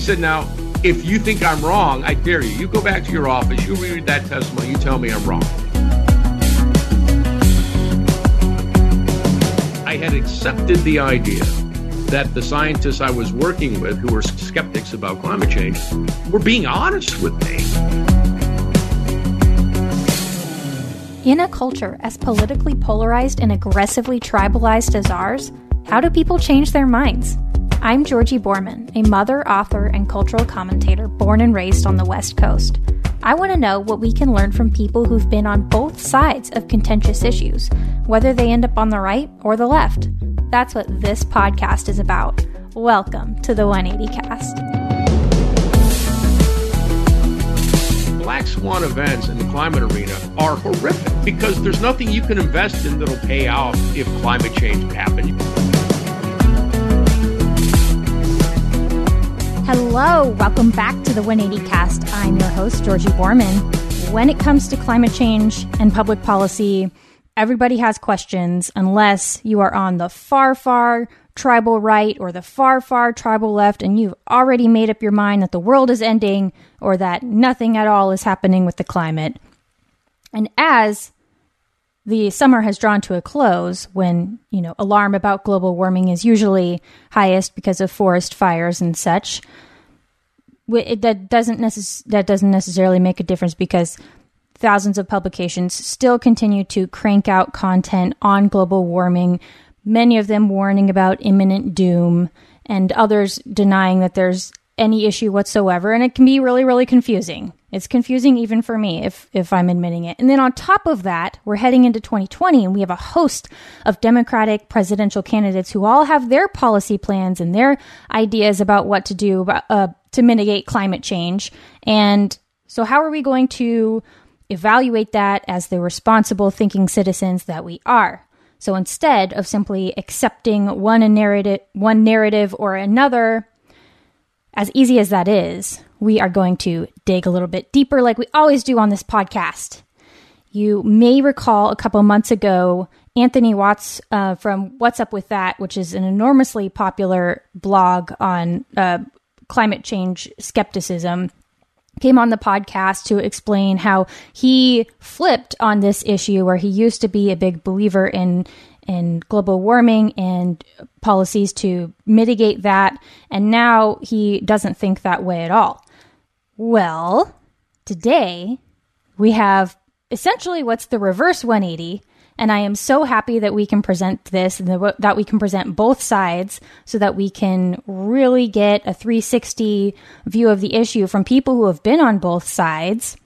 He said, Now, if you think I'm wrong, I dare you. You go back to your office, you read that testimony, you tell me I'm wrong. I had accepted the idea that the scientists I was working with, who were skeptics about climate change, were being honest with me. In a culture as politically polarized and aggressively tribalized as ours, how do people change their minds? I'm Georgie Boorman, a mother, author, and cultural commentator born and raised on the West Coast. I want to know what we can learn from people who've been on both sides of contentious issues, whether they end up on the right or the left. That's what this podcast is about. Welcome to the 180 Cast. Black swan events in the climate arena are horrific because there's nothing you can invest in that'll pay out if climate change happens. Hello, welcome back to the 180 Cast. I'm your host, Georgie Boorman. When it comes to climate change and public policy, everybody has questions unless you are on the far, far tribal right or the far, far tribal left and you've already made up your mind that the world is ending or that nothing at all is happening with the climate. And as the summer has drawn to a close when, you know, alarm about global warming is usually highest because of forest fires and such. It, that doesn't necess- that doesn't necessarily make a difference because thousands of publications still continue to crank out content on global warming, many of them warning about imminent doom and others denying that there's any issue whatsoever and it can be really really confusing. It's confusing even for me if if I'm admitting it. And then on top of that, we're heading into 2020 and we have a host of Democratic presidential candidates who all have their policy plans and their ideas about what to do uh, to mitigate climate change. And so how are we going to evaluate that as the responsible thinking citizens that we are? So instead of simply accepting one narrative one narrative or another as easy as that is, we are going to dig a little bit deeper, like we always do on this podcast. You may recall a couple months ago, Anthony Watts uh, from What's Up With That, which is an enormously popular blog on uh, climate change skepticism, came on the podcast to explain how he flipped on this issue where he used to be a big believer in in global warming and policies to mitigate that and now he doesn't think that way at all. Well, today we have essentially what's the reverse 180. And I am so happy that we can present this and that we can present both sides so that we can really get a 360 view of the issue from people who have been on both sides.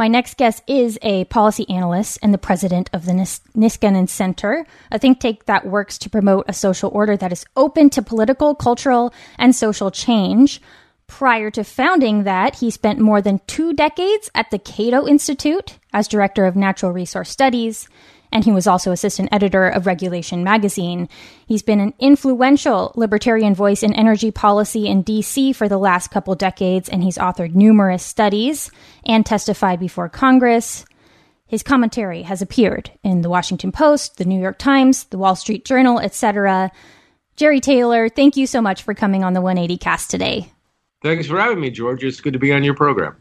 My next guest is a policy analyst and the president of the Nis- Niskanen Center, a think tank that works to promote a social order that is open to political, cultural, and social change. Prior to founding that, he spent more than two decades at the Cato Institute as director of natural resource studies, and he was also assistant editor of Regulation magazine. He's been an influential libertarian voice in energy policy in DC for the last couple decades, and he's authored numerous studies and testified before Congress. His commentary has appeared in the Washington Post, the New York Times, the Wall Street Journal, etc. Jerry Taylor, thank you so much for coming on the 180 cast today. Thanks for having me, George. It's good to be on your program.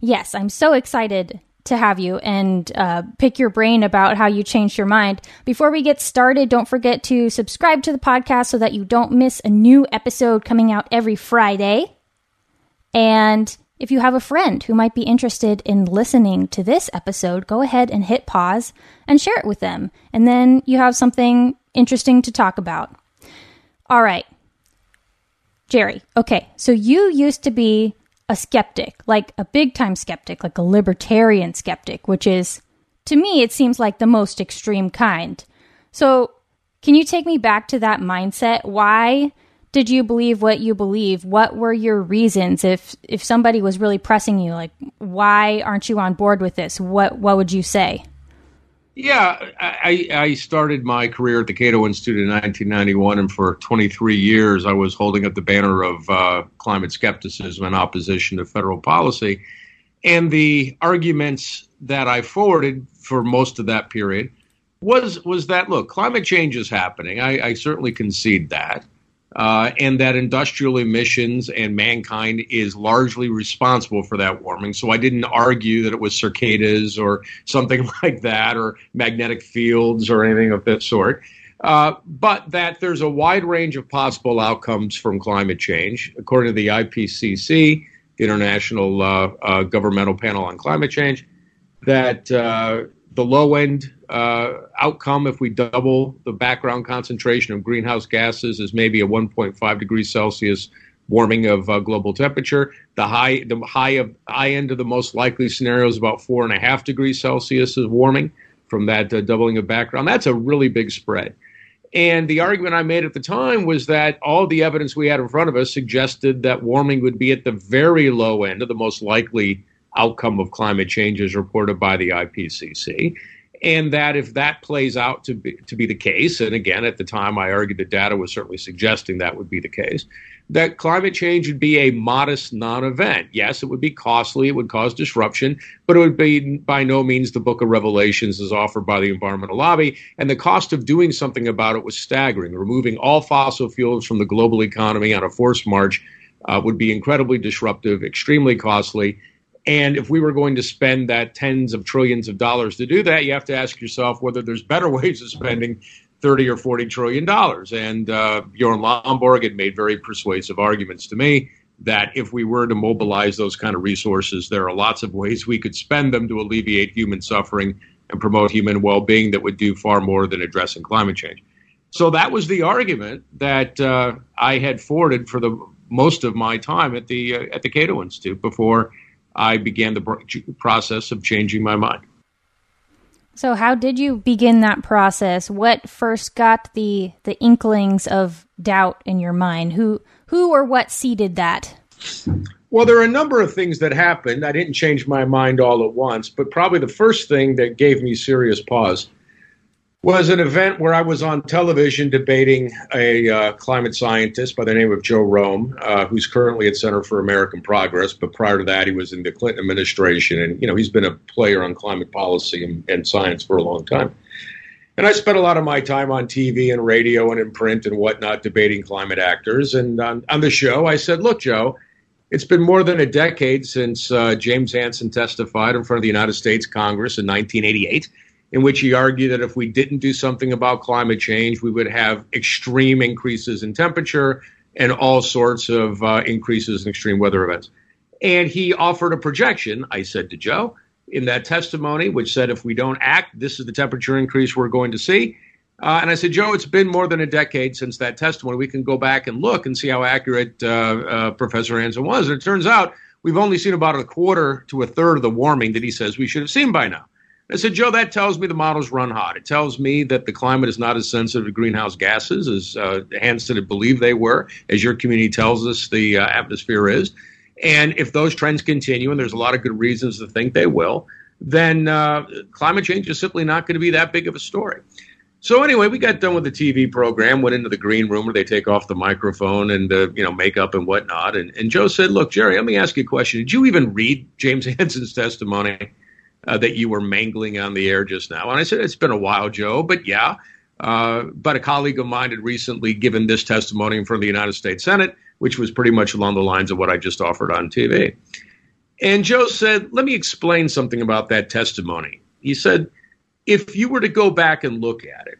Yes, I'm so excited to have you and uh, pick your brain about how you changed your mind. Before we get started, don't forget to subscribe to the podcast so that you don't miss a new episode coming out every Friday. And if you have a friend who might be interested in listening to this episode, go ahead and hit pause and share it with them. And then you have something interesting to talk about. All right. Jerry, okay, so you used to be a skeptic, like a big time skeptic, like a libertarian skeptic, which is, to me, it seems like the most extreme kind. So, Can you take me back to that mindset? Why did you believe what you believe? What were your reasons? If if somebody was really pressing you, like, why aren't you on board with this? What what would you say? Yeah, I, I started my career at the Cato Institute in 1991, and for 23 years I was holding up the banner of uh, climate skepticism and opposition to federal policy. And the arguments that I forwarded for most of that period was was that look, climate change is happening. I, I certainly concede that uh, and that industrial emissions and mankind is largely responsible for that warming. So I didn't argue that it was cicadas or something like that, or magnetic fields or anything of that sort. Uh, but that there's a wide range of possible outcomes from climate change. According to the IPCC, the International uh, uh, Governmental Panel on Climate Change, that uh, the low end uh, outcome if we double the background concentration of greenhouse gases is maybe a 1.5 degrees Celsius warming of uh, global temperature. The high, the high of high end of the most likely scenario is about four and a half degrees Celsius is warming from that uh, doubling of background. That's a really big spread. And the argument I made at the time was that all the evidence we had in front of us suggested that warming would be at the very low end of the most likely outcome of climate change as reported by the IPCC. And that if that plays out to be, to be the case, and again, at the time I argued the data was certainly suggesting that would be the case, that climate change would be a modest non event. Yes, it would be costly, it would cause disruption, but it would be by no means the book of Revelations as offered by the environmental lobby. And the cost of doing something about it was staggering. Removing all fossil fuels from the global economy on a forced march uh, would be incredibly disruptive, extremely costly, and if we were going to spend that tens of trillions of dollars to do that, you have to ask yourself whether there's better ways of spending 30 or 40 trillion dollars. And uh, Bjorn Lomborg had made very persuasive arguments to me that if we were to mobilize those kind of resources, there are lots of ways we could spend them to alleviate human suffering and promote human well being that would do far more than addressing climate change. So that was the argument that uh, I had forwarded for the most of my time at the uh, at the Cato Institute before I began the process of changing my mind. So, how did you begin that process? What first got the the inklings of doubt in your mind? Who who or what seeded that? Well, there are a number of things that happened. I didn't change my mind all at once, but probably the first thing that gave me serious pause was an event where I was on television debating a uh, climate scientist by the name of Joe Romm, uh, who's currently at Center for American Progress. But prior to that, he was in the Clinton administration, and you know he's been a player on climate policy and, and science for a long time. And I spent a lot of my time on TV and radio and in print and whatnot debating climate actors. And on, on the show, I said, "Look, Joe." It's been more than a decade since uh, James Hansen testified in front of the United States Congress in 1988 in which he argued that if we didn't do something about climate change, we would have extreme increases in temperature and all sorts of uh, increases in extreme weather events. And he offered a projection, I said to Joe, in that testimony, which said if we don't act, this is the temperature increase we're going to see. Uh, and I said, Joe, it's been more than a decade since that testimony. We can go back and look and see how accurate uh, uh Professor Hansen was. And it turns out we've only seen about a quarter to a third of the warming that he says we should have seen by now. I said, Joe, that tells me the models run hot. It tells me that the climate is not as sensitive to greenhouse gases as uh, Hansen had believed they were, as your community tells us the uh, atmosphere is. And if those trends continue, and there's a lot of good reasons to think they will, then uh, climate change is simply not going to be that big of a story. So anyway, we got done with the TV program, went into the green room where they take off the microphone and uh, you know makeup and whatnot. And, and Joe said, "Look, Jerry, let me ask you a question. Did you even read James Hansen's testimony?" Uh, that you were mangling on the air just now. And I said, It's been a while, Joe, but yeah. Uh, but a colleague of mine had recently given this testimony in front of the United States Senate, which was pretty much along the lines of what I just offered on TV. And Joe said, Let me explain something about that testimony. He said, If you were to go back and look at it,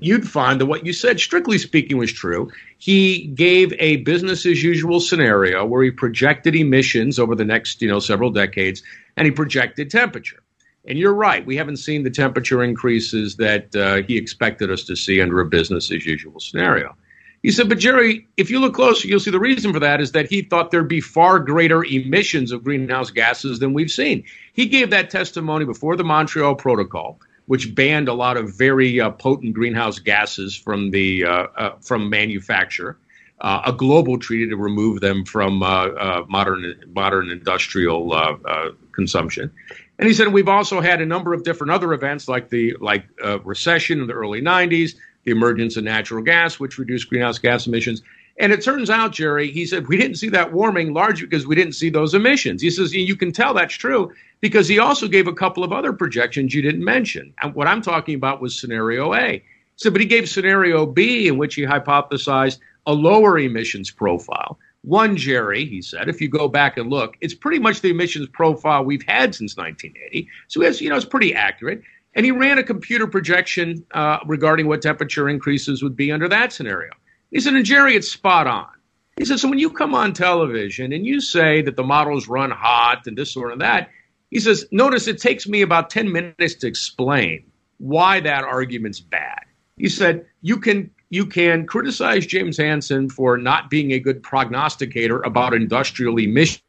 you'd find that what you said, strictly speaking, was true. He gave a business as usual scenario where he projected emissions over the next, you know, several decades, and he projected temperature. And you're right, we haven't seen the temperature increases that uh, he expected us to see under a business as usual scenario. He said, but Jerry, if you look closer, you'll see the reason for that is that he thought there'd be far greater emissions of greenhouse gases than we've seen. He gave that testimony before the Montreal Protocol which banned a lot of very uh, potent greenhouse gases from the uh, uh, from manufacture. Uh, a global treaty to remove them from uh, modern modern industrial consumption. And he said we've also had a number of different other events like the like recession in the early 90s, the emergence of natural gas, which reduced greenhouse gas emissions. And it turns out, Jerry, he said, we didn't see that warming largely because we didn't see those emissions. He says, you can tell that's true because he also gave a couple of other projections you didn't mention. And what I'm talking about was scenario A. So, but he gave scenario B, in which he hypothesized a lower emissions profile. One, Jerry, he said, if you go back and look, it's pretty much the emissions profile we've had since 1980. So, has, you know, it's pretty accurate. And he ran a computer projection uh, regarding what temperature increases would be under that scenario. He said, and Jerry, it's spot on. He said, so when you come on television and you say that the models run hot and this sort of that, he says, notice it takes me about 10 minutes to explain why that argument's bad. He said, you can you can criticize James Hansen for not being a good prognosticator about industrial emissions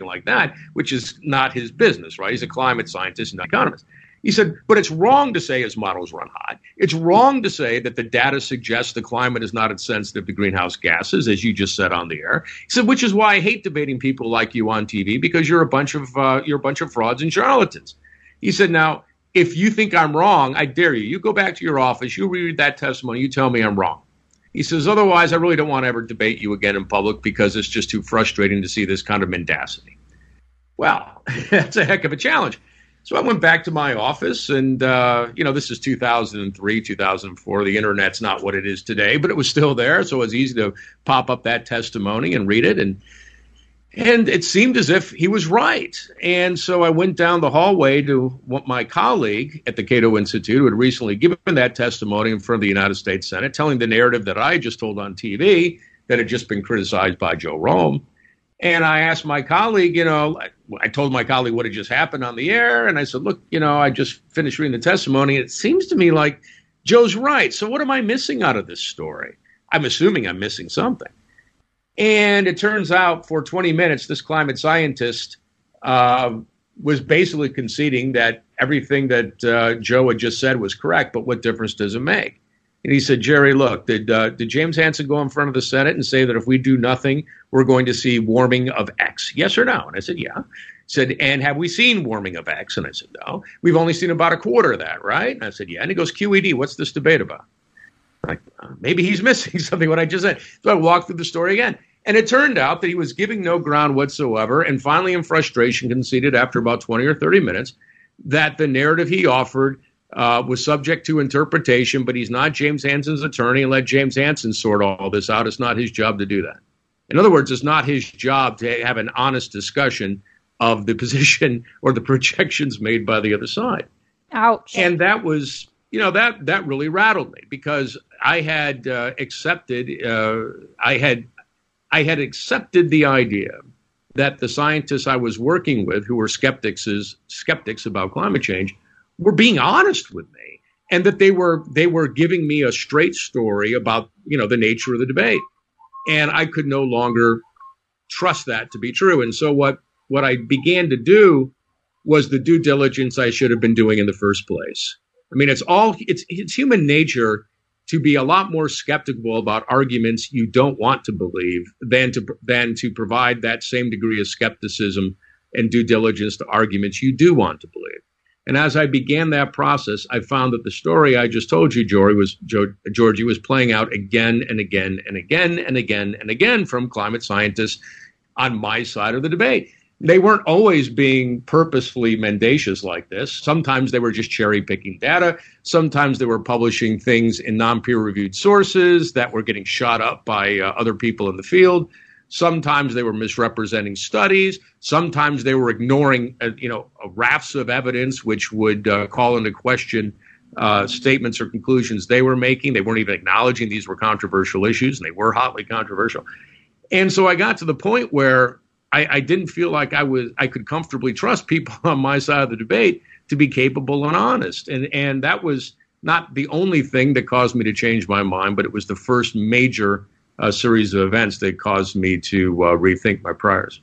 like that, which is not his business, right? He's a climate scientist and economist. He said, but it's wrong to say his models run hot. It's wrong to say that the data suggests the climate is not insensitive to greenhouse gases, as you just said on the air. He said, which is why I hate debating people like you on TV because you're a bunch of uh, you're a bunch of frauds and charlatans. He said, now if you think I'm wrong, I dare you. You go back to your office, you read that testimony, you tell me I'm wrong. He says, otherwise, I really don't want to ever debate you again in public because it's just too frustrating to see this kind of mendacity. Well, that's a heck of a challenge. So I went back to my office, and uh, you know, this is 2003, 2004. The internet's not what it is today, but it was still there, so it was easy to pop up that testimony and read it, and and it seemed as if he was right. And so I went down the hallway to what my colleague at the Cato Institute, who had recently given that testimony in front of the United States Senate, telling the narrative that I just told on TV that had just been criticized by Joe Romm. And I asked my colleague, you know, I told my colleague what had just happened on the air. And I said, look, you know, I just finished reading the testimony. It seems to me like Joe's right. So what am I missing out of this story? I'm assuming I'm missing something. And it turns out for 20 minutes, this climate scientist uh, was basically conceding that everything that uh, Joe had just said was correct, but what difference does it make? And he said, Jerry, look, did, uh, did James Hansen go in front of the Senate and say that if we do nothing, we're going to see warming of X? Yes or no? And I said, yeah. He said, and have we seen warming of X? And I said, no. We've only seen about a quarter of that, right? And I said, yeah. And he goes, QED, what's this debate about? Like, uh, maybe he's missing something what I just said. So I walked through the story again. And it turned out that he was giving no ground whatsoever, and finally, in frustration, conceded after about 20 or 30 minutes that the narrative he offered uh, was subject to interpretation, but he's not James Hansen's attorney and let James Hansen sort all this out. It's not his job to do that. In other words, it's not his job to have an honest discussion of the position or the projections made by the other side. Ouch. And that was, you know, that that really rattled me because I had uh, accepted, uh, I had, I had accepted the idea that the scientists I was working with, who were skeptics, is skeptics about climate change, were being honest with me and that they were they were giving me a straight story about you know the nature of the debate. And i could no longer trust that to be true. And so what what i began to do was the due diligence i should have been doing in the first place. I mean it's all it's it's human nature to be a lot more skeptical about arguments you don't want to believe than to than to provide that same degree of skepticism and due diligence to arguments you do want to believe and as I began that process, I found that the story I just told you, Jory, was Georgie, was playing out again and again and again and again and again from climate scientists on my side of the debate. They weren't always being purposefully mendacious like this. Sometimes they were just cherry picking data. Sometimes they were publishing things in non peer reviewed sources that were getting shot up by uh, other people in the field. Sometimes they were misrepresenting studies. Sometimes they were ignoring, uh, you know, rafts of evidence which would uh, call into question uh, statements or conclusions they were making. They weren't even acknowledging these were controversial issues, and they were hotly controversial. And so I got to the point where I, I didn't feel like I was I could comfortably trust people on my side of the debate to be capable and honest, and and that was not the only thing that caused me to change my mind, but it was the first major a series of events that caused me to uh, rethink my priors.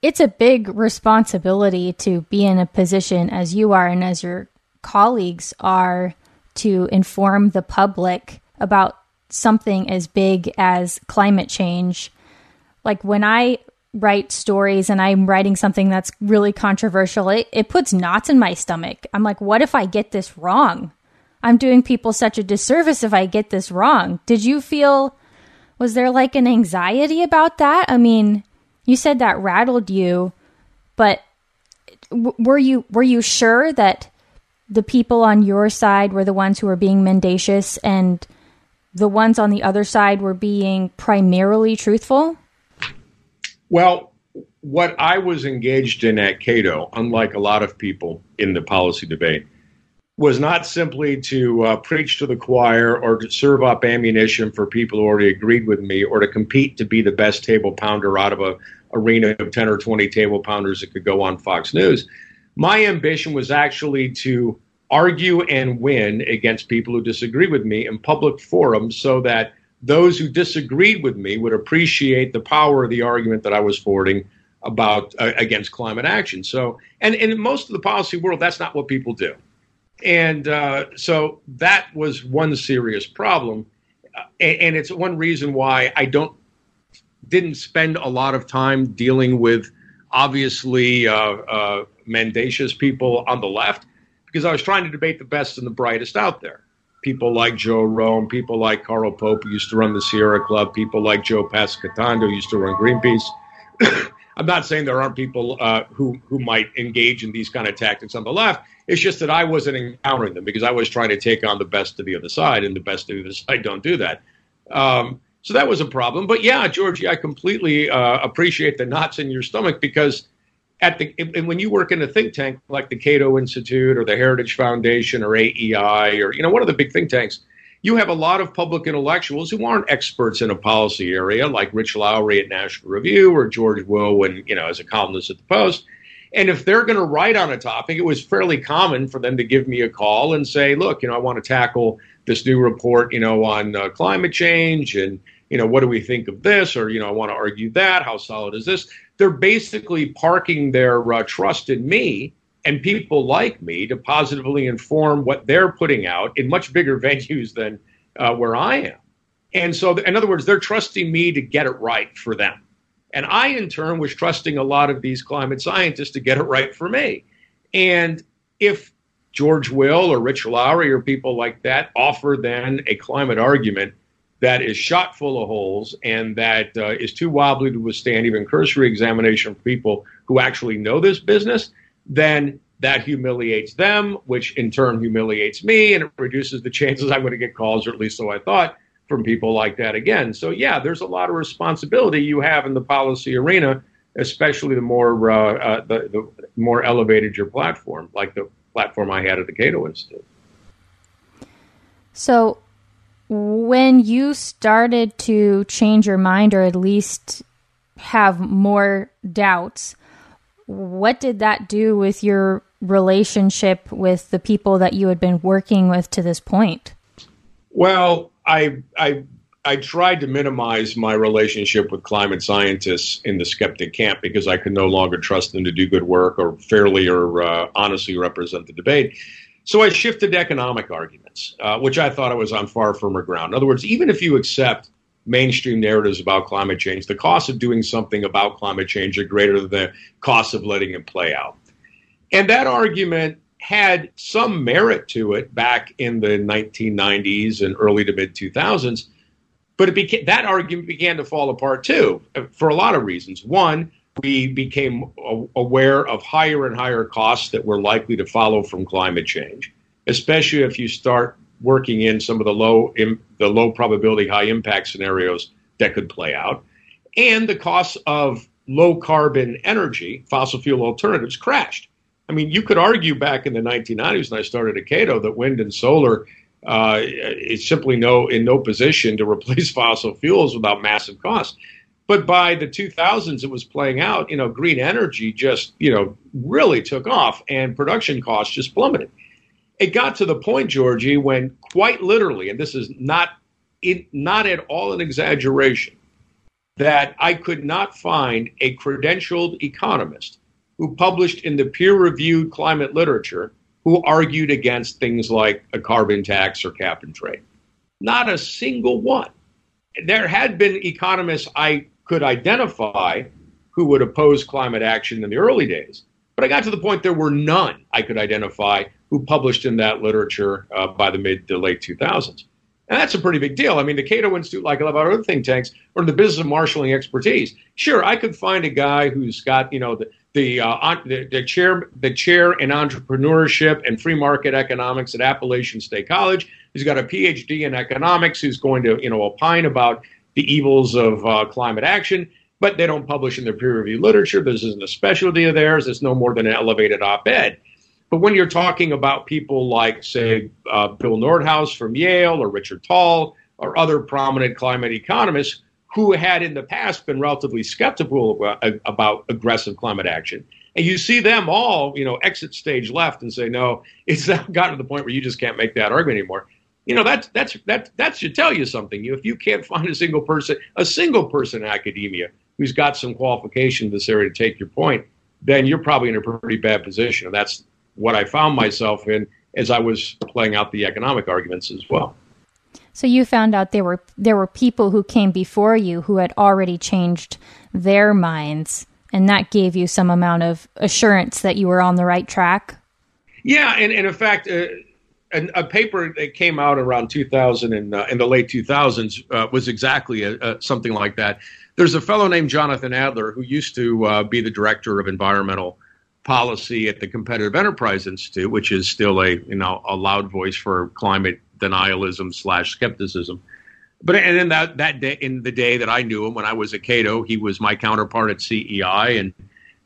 It's a big responsibility to be in a position as you are and as your colleagues are to inform the public about something as big as climate change. Like when I write stories and I'm writing something that's really controversial, it, it puts knots in my stomach. I'm like, what if I get this wrong? I'm doing people such a disservice if I get this wrong. Did you feel, was there like an anxiety about that? I mean, you said that rattled you, but were you were you sure that the people on your side were the ones who were being mendacious and the ones on the other side were being primarily truthful? Well, what I was engaged in at Cato, unlike a lot of people in the policy debate, was not simply to uh, preach to the choir or to serve up ammunition for people who already agreed with me or to compete to be the best table pounder out of a arena of 10 or 20 table pounders that could go on Fox News. My ambition was actually to argue and win against people who disagree with me in public forums so that those who disagreed with me would appreciate the power of the argument that I was forwarding about uh, against climate action. So, and, and in most of the policy world, that's not what people do. And uh, so that was one serious problem. And, and, it's one reason why I don't didn't spend a lot of time dealing with obviously uh, uh, mendacious people on the left because I was trying to debate the best and the brightest out there. People like Joe Romm, people like Carl Pope, who used to run the Sierra Club, people like Joe Passacantando, who used to run Greenpeace. I'm not saying there aren't people uh, who who might engage in these kind of tactics on the left. It's just that I wasn't encountering them because I was trying to take on the best of the other side, and the best of the other side don't do that. Um, so that was a problem. But yeah, Georgie, I completely uh, appreciate the knots in your stomach because at the and when you work in a think tank like the Cato Institute or the Heritage Foundation or AEI or you know one of the big think tanks, you have a lot of public intellectuals who aren't experts in a policy area, like Rich Lowry at National Review or George Will, and you know as a columnist at the Post. And if they're going to write on a topic, it was fairly common for them to give me a call and say, "Look, you know, I want to tackle this new report, you know, on uh, climate change and." you know, what do we think of this? Or, you know, I want to argue that. How solid is this? they're basically parking their uh, trust in me and people like me to positively inform what they're putting out in much bigger venues than uh, where I am. And so, in other words, they're trusting me to get it right for them. And I, in turn, was trusting a lot of these climate scientists to get it right for me. And if George Will or Rich Lowry or people like that offer then a climate argument that is shot full of holes and that uh, is too wobbly to withstand even cursory examination from people who actually know this business, then that humiliates them, which in turn humiliates me, and it reduces the chances I'm going to get calls, or at least so I thought, from people like that again. So, yeah, there's a lot of responsibility you have in the policy arena, especially the more uh, uh, the, the more elevated your platform, like the platform I had at the Cato Institute. So, when you started to change your mind or at least have more doubts, what did that do with your relationship with the people that you had been working with to this point? Well, I I I tried to minimize my relationship with climate scientists in the skeptic camp because I could no longer trust them to do good work or fairly or uh, honestly represent the debate. So I shifted to economic arguments, uh, which I thought I was on far firmer ground. In other words, even if you accept mainstream narratives about climate change, the costs of doing something about climate change are greater than the cost of letting it play out. And that argument had some merit to it back in the 1990s and early to mid 2000s, but it became, that argument began to fall apart too for a lot of reasons. One, we became aware of higher and higher costs that were likely to follow from climate change, especially if you start working in some of the low the low probability high impact scenarios that could play out and the costs of low carbon energy fossil fuel alternatives crashed i mean you could argue back in the 1990s when i started at cato that wind and solar uh, is simply no in no position to replace fossil fuels without massive costs but by the 2000s, it was playing out. You know, green energy just you know really took off, and production costs just plummeted. It got to the point, Georgie, when quite literally, and this is not it, not at all an exaggeration, that I could not find a credentialed economist who published in the peer-reviewed climate literature who argued against things like a carbon tax or cap and trade. Not a single one. There had been economists I could identify who would oppose climate action in the early days, but I got to the point there were none I could identify who published in that literature uh, by the mid to late 2000s. And that's a pretty big deal. I mean, the Cato Institute, like a lot of other think tanks, are in the business of marshaling expertise. Sure, I could find a guy who's got, you know, the the, uh, the, the chair the chair in entrepreneurship and free market economics at Appalachian State College. He's got a PhD in economics. Who's going to, you know, opine about the evils of uh, climate action, but they don't publish in their peer reviewed literature. This isn't a specialty of theirs. It's no more than an elevated op ed. But when you're talking about people like, say, uh, Bill Nordhaus from Yale or Richard Tol or other prominent climate economists who had in the past been relatively skeptical about, about aggressive climate action, and you see them all, you know, exit stage left and say, no, it's gotten to the point where you just can't make that argument anymore. You know, that's that's that that should tell you something. You, if you can't find a single person, a single person in academia who's got some qualification in this area to take your point, then you're probably in a pretty bad position. And that's what I found myself in as I was playing out the economic arguments as well. So you found out there were there were people who came before you who had already changed their minds, and that gave you some amount of assurance that you were on the right track. Yeah, and, and in fact, uh, a, a, paper that came out around 2000 and uh, in the late 2000s uh, was exactly a, a, something like that. There's a fellow named Jonathan Adler who used to uh, be the director of environmental policy at the Competitive Enterprise Institute, which is still a you know a loud voice for climate denialism slash skepticism. But and in that that day, in the day that I knew him when I was at Cato, he was my counterpart at CEI, and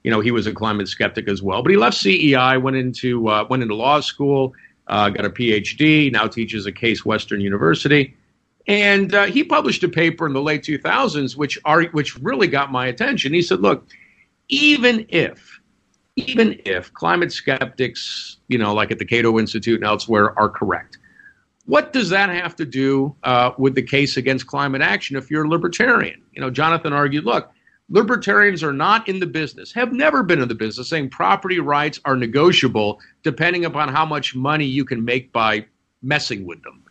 you know he was a climate skeptic as well. But he left CEI, went into uh, went into law school, uh, got a PhD, now teaches at Case Western University. And uh, he published a paper in the late 2000s, which are, which really got my attention. He said, "Look, even if even if climate skeptics, you know, like at the Cato Institute and elsewhere, are correct. What does that have to do uh, with the case against climate action if you're a libertarian? You know, Jonathan argued, look, libertarians are not in the business, have never been in the business, saying property rights are negotiable depending upon how much money you can make by messing with them.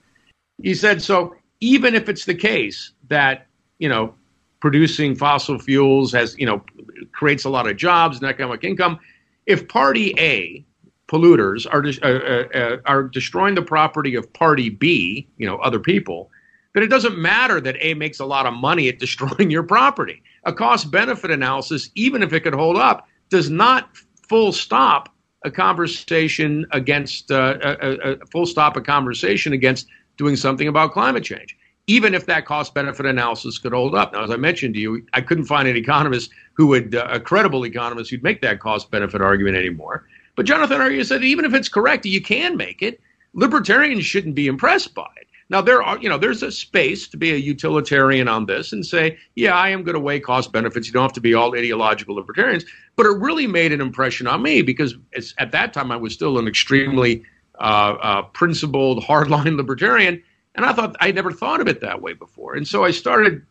He said, so even if it's the case that, you know, producing fossil fuels has, you know, creates a lot of jobs and economic income, if Party A polluters are uh, uh, uh, are destroying the property of Party B, you know, other people, then it doesn't matter that A makes a lot of money at destroying your property. A cost benefit analysis, even if it could hold up, does not full stop a conversation against uh, a, a, full stop a conversation against doing something about climate change even if that cost benefit analysis could hold up. Now, as I mentioned to you, I couldn't find an economist who would, uh, a credible economist who'd make that cost benefit argument anymore. But Jonathan Adler said even if it's correct, you can make it. Libertarians shouldn't be impressed by it. Now there are, you know, there's a space to be a utilitarian on this and say, yeah, I am going to weigh cost benefits. You don't have to be all ideological libertarians. But it really made an impression on me because at that time I was still an extremely uh, uh, principled, hardline libertarian and I thought I never thought of it that way before. And so I started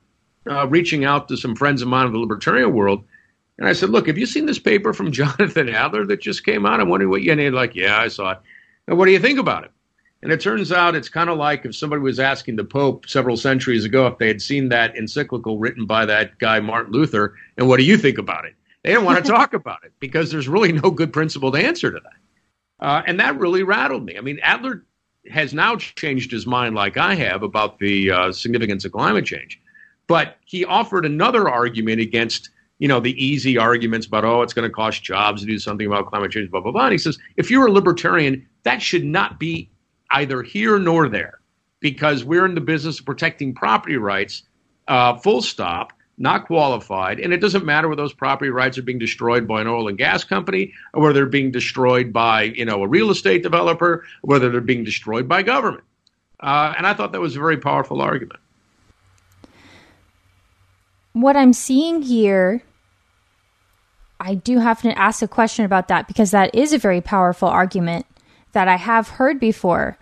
uh, reaching out to some friends of mine in the libertarian world. And I said, look, have you seen this paper from Jonathan Adler that just came out? I'm wondering what you, and they're like, yeah, I saw it. And what do you think about it? And it turns out it's kind of like if somebody was asking the Pope several centuries ago if they had seen that encyclical written by that guy, Martin Luther, and what do you think about it? They didn't want to talk about it because there's really no good principled answer to that. Uh, and that really rattled me. I mean, Adler has now changed his mind, like I have, about the uh, significance of climate change. But he offered another argument against, you know, the easy arguments about, oh, it's going to cost jobs to do something about climate change, blah, blah, blah. And he says, if you're a libertarian, that should not be either here nor there because we're in the business of protecting property rights, uh, full stop not qualified, and it doesn't matter whether those property rights are being destroyed by an oil and gas company, or whether they're being destroyed by you know a real estate developer, or whether they're being destroyed by government. Uh, and I thought that was a very powerful argument. What I'm seeing here, I do have to ask a question about that because that is a very powerful argument that I have heard before.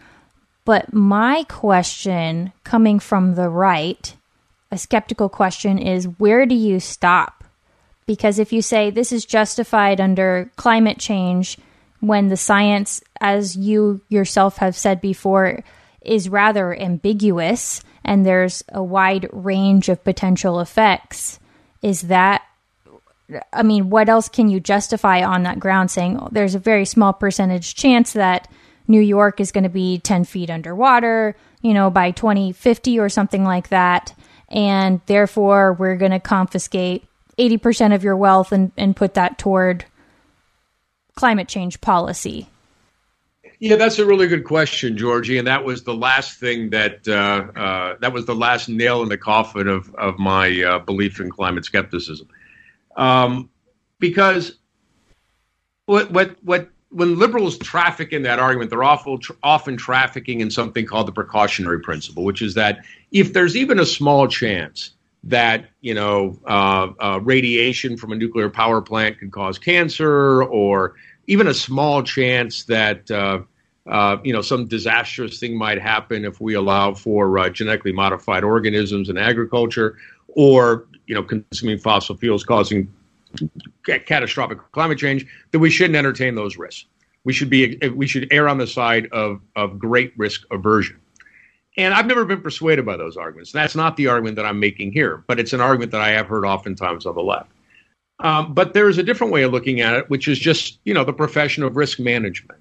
But my question coming from the right a skeptical question is where do you stop? Because if you say this is justified under climate change, when the science, as you yourself have said before, is rather ambiguous and there's a wide range of potential effects? Is that I mean, what else can you justify on that ground saying oh, there's a very small percentage chance that New York is going to be 10 feet underwater, you know, by 2050 or something like that. And therefore, we're going to confiscate 80% of your wealth and, and put that toward climate change policy. Yeah, that's a really good question, Georgie, and that was the last thing that uh, uh, that was the last nail in the coffin of of my uh, belief in climate skepticism, um, because what what what when liberals traffic in that argument, they're awful, tr- often trafficking in something called the precautionary principle, which is that if there's even a small chance that you know uh, uh, radiation from a nuclear power plant could cause cancer, or even a small chance that uh, uh you know some disastrous thing might happen if we allow for uh, genetically modified organisms in agriculture, or you know consuming fossil fuels causing catastrophic climate change, that we shouldn't entertain those risks. We should be we should err on the side of of great risk aversion. And I've never been persuaded by those arguments. That's not the argument that I'm making here, but it's an argument that I have heard oftentimes on the left. Um, but there is a different way of looking at it, which is just you know the profession of risk management.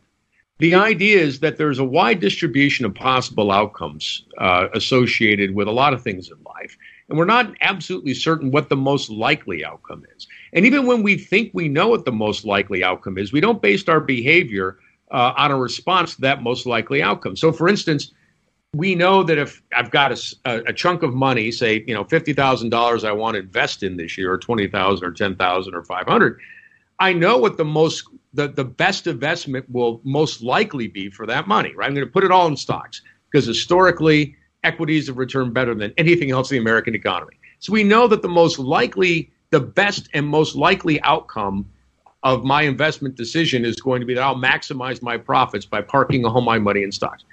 The idea is that there's a wide distribution of possible outcomes uh, associated with a lot of things in life, and we're not absolutely certain what the most likely outcome is. And even when we think we know what the most likely outcome is, we don't base our behavior uh, on a response to that most likely outcome. So, for instance, we know that if I've got a, a chunk of money, say you know fifty thousand dollars, I want to invest in this year, or twenty thousand, or ten thousand, or five hundred. I know what the most the, the best investment will most likely be for that money. Right, I'm going to put it all in stocks because historically equities have returned better than anything else in the American economy. So we know that the most likely, the best and most likely outcome of my investment decision is going to be that I'll maximize my profits by parking all my money in stocks.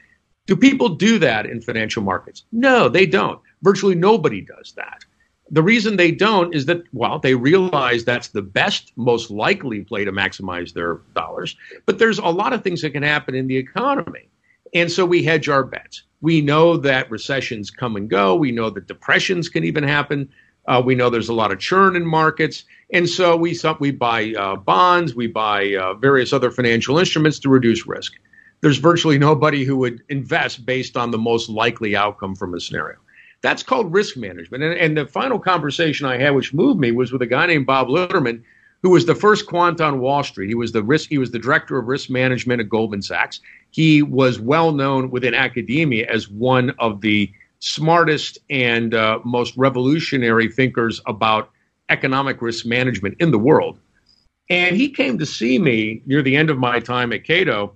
Do people do that in financial markets? No, they don't. Virtually nobody does that. The reason they don't is that, well, they realize that's the best, most likely play to maximize their dollars. But there's a lot of things that can happen in the economy. And so we hedge our bets. We know that recessions come and go. We know that depressions can even happen. Uh, we know there's a lot of churn in markets, and so we we buy uh, bonds, we buy uh, various other financial instruments to reduce risk. There's virtually nobody who would invest based on the most likely outcome from a scenario. That's called risk management. And, and the final conversation I had, which moved me, was with a guy named Bob Litterman, who was the first quant on Wall Street. He was the risk. He was the director of risk management at Goldman Sachs. He was well known within academia as one of the smartest and uh, most revolutionary thinkers about economic risk management in the world. And he came to see me near the end of my time at Cato,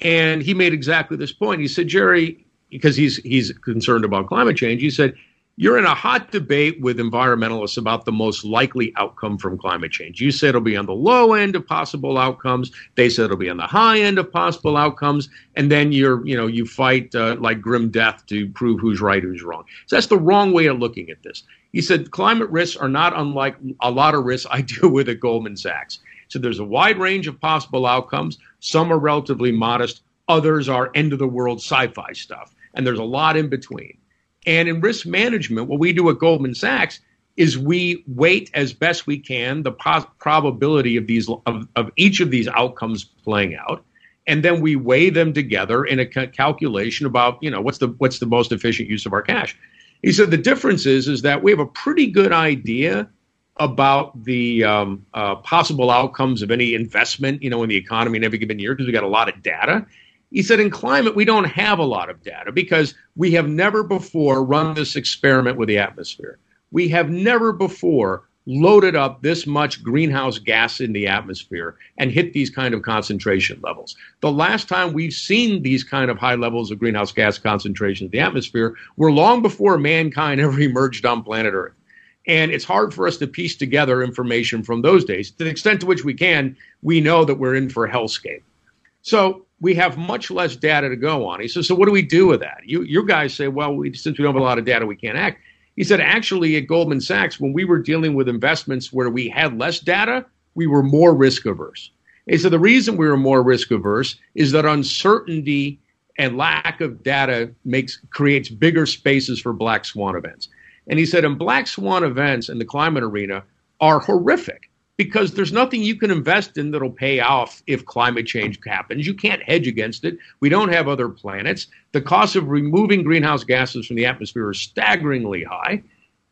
and he made exactly this point. He said, Jerry, because he's he's concerned about climate change, he said, you're in a hot debate with environmentalists about the most likely outcome from climate change. You say it'll be on the low end of possible outcomes. They say it'll be on the high end of possible outcomes. And then you're, you know, you fight uh, like grim death to prove who's right, who's wrong. So that's the wrong way of looking at this. He said climate risks are not unlike a lot of risks I deal with at Goldman Sachs. So there's a wide range of possible outcomes. Some are relatively modest. Others are end of the world sci-fi stuff. And there's a lot in between. And in risk management, what we do at Goldman Sachs is we weight as best we can the pos- probability of these of, of each of these outcomes playing out. And then we weigh them together in a ca- calculation about you know what's the what's the most efficient use of our cash. He said the difference is is that we have a pretty good idea about the um, uh, possible outcomes of any investment you know in the economy in every given year because we got a lot of data he said, in climate, we don't have a lot of data because we have never before run this experiment with the atmosphere. We have never before loaded up this much greenhouse gas in the atmosphere and hit these kind of concentration levels. The last time we've seen these kind of high levels of greenhouse gas concentration in the atmosphere were long before mankind ever emerged on planet Earth. And it's hard for us to piece together information from those days. To the extent to which we can, we know that we're in for hellscape. So we have much less data to go on. He says, so what do we do with that? You, you guys say, well, we, since we don't have a lot of data, we can't act. He said, actually, at Goldman Sachs, when we were dealing with investments where we had less data, we were more risk averse. He said the reason we were more risk averse is that uncertainty and lack of data makes creates bigger spaces for black swan events. And he said, and black swan events in the climate arena are horrific because there's nothing you can invest in that'll pay off if climate change happens. You can't hedge against it. We don't have other planets. The cost of removing greenhouse gases from the atmosphere is staggeringly high.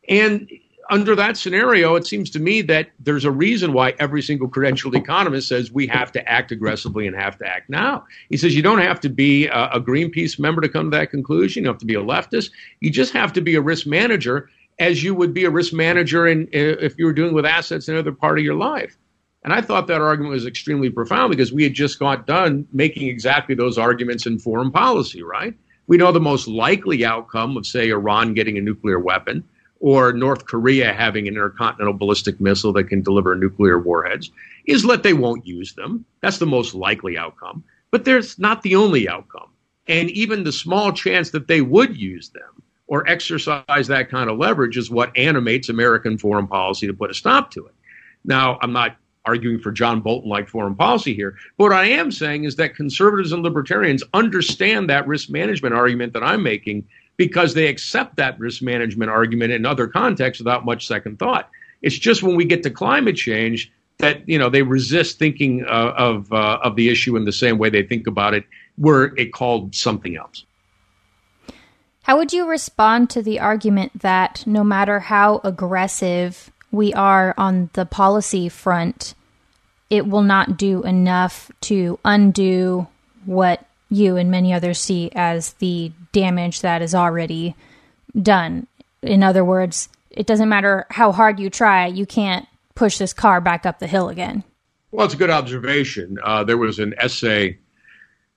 And under that scenario, it seems to me that there's a reason why every single credentialed economist says we have to act aggressively and have to act now. He says you don't have to be a, Greenpeace member to come to that conclusion. You don't have to be a leftist. You just have to be a risk manager as you would be a risk manager in, if you were dealing with assets in another part of your life. And I thought that argument was extremely profound because we had just got done making exactly those arguments in foreign policy, right? We know the most likely outcome of, say, Iran getting a nuclear weapon or North Korea having an intercontinental ballistic missile that can deliver nuclear warheads is that they won't use them. That's the most likely outcome. But there's not the only outcome. And even the small chance that they would use them or exercise that kind of leverage is what animates American foreign policy to put a stop to it. Now, I'm not arguing for John Bolton like foreign policy here. But what I am saying is that conservatives and libertarians understand that risk management argument that I'm making because they accept that risk management argument in other contexts without much second thought. It's just when we get to climate change that you know they resist thinking uh, of uh, of the issue in the same way they think about it, were it called something else. How would you respond to the argument that no matter how aggressive we are on the policy front, it will not do enough to undo what you and many others see as the damage that is already done. In other words, it doesn't matter how hard you try, you can't push this car back up the hill again. Well, it's a good observation. Uh, there was an essay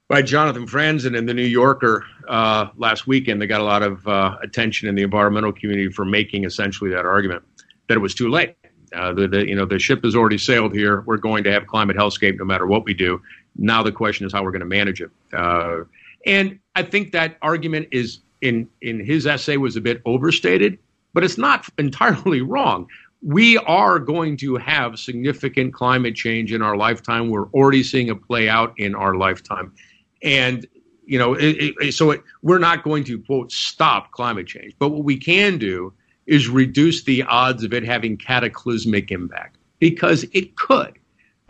by Jonathan Franzen in the New Yorker uh, last weekend that got a lot of uh, attention in the environmental community for making essentially that argument that it was too late. Uh, the, the, you know the ship has already sailed here. We're going to have climate hellscape no matter what we do. Now the question is how we're going to manage it. Uh, and I think that argument is in in his essay was a bit overstated, but it's not entirely wrong. We are going to have significant climate change in our lifetime. We're already seeing it play out in our lifetime, and you know, it, it, so it, we're not going to quote stop climate change. But what we can do is reduce the odds of it having cataclysmic impact because it could.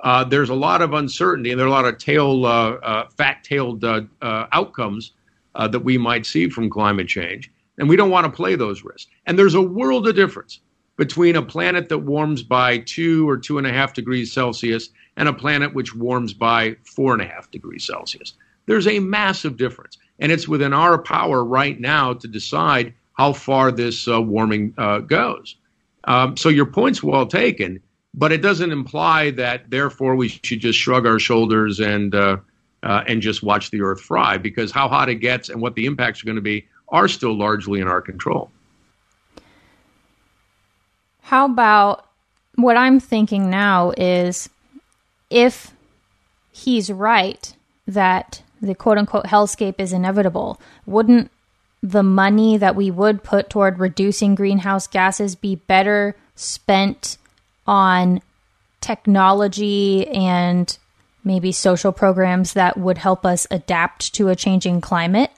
Uh, there's a lot of uncertainty and there are a lot of tail, uh, uh, fat-tailed uh, uh, outcomes uh, that we might see from climate change, and we don't want to play those risks. And there's a world of difference between a planet that warms by two or two and a half degrees Celsius and a planet which warms by four and a half degrees Celsius. There's a massive difference, and it's within our power right now to decide how far this warming goes. Um, so your point's well taken but it doesn't imply that therefore we should just shrug our shoulders and uh, uh, and just watch the earth fry because how hot it gets and what the impacts are going to be are still largely in our control. How about what I'm thinking now is if he's right that the quote unquote hellscape is inevitable, wouldn't the money that we would put toward reducing greenhouse gases be better spent on technology and maybe social programs that would help us adapt to a changing climate?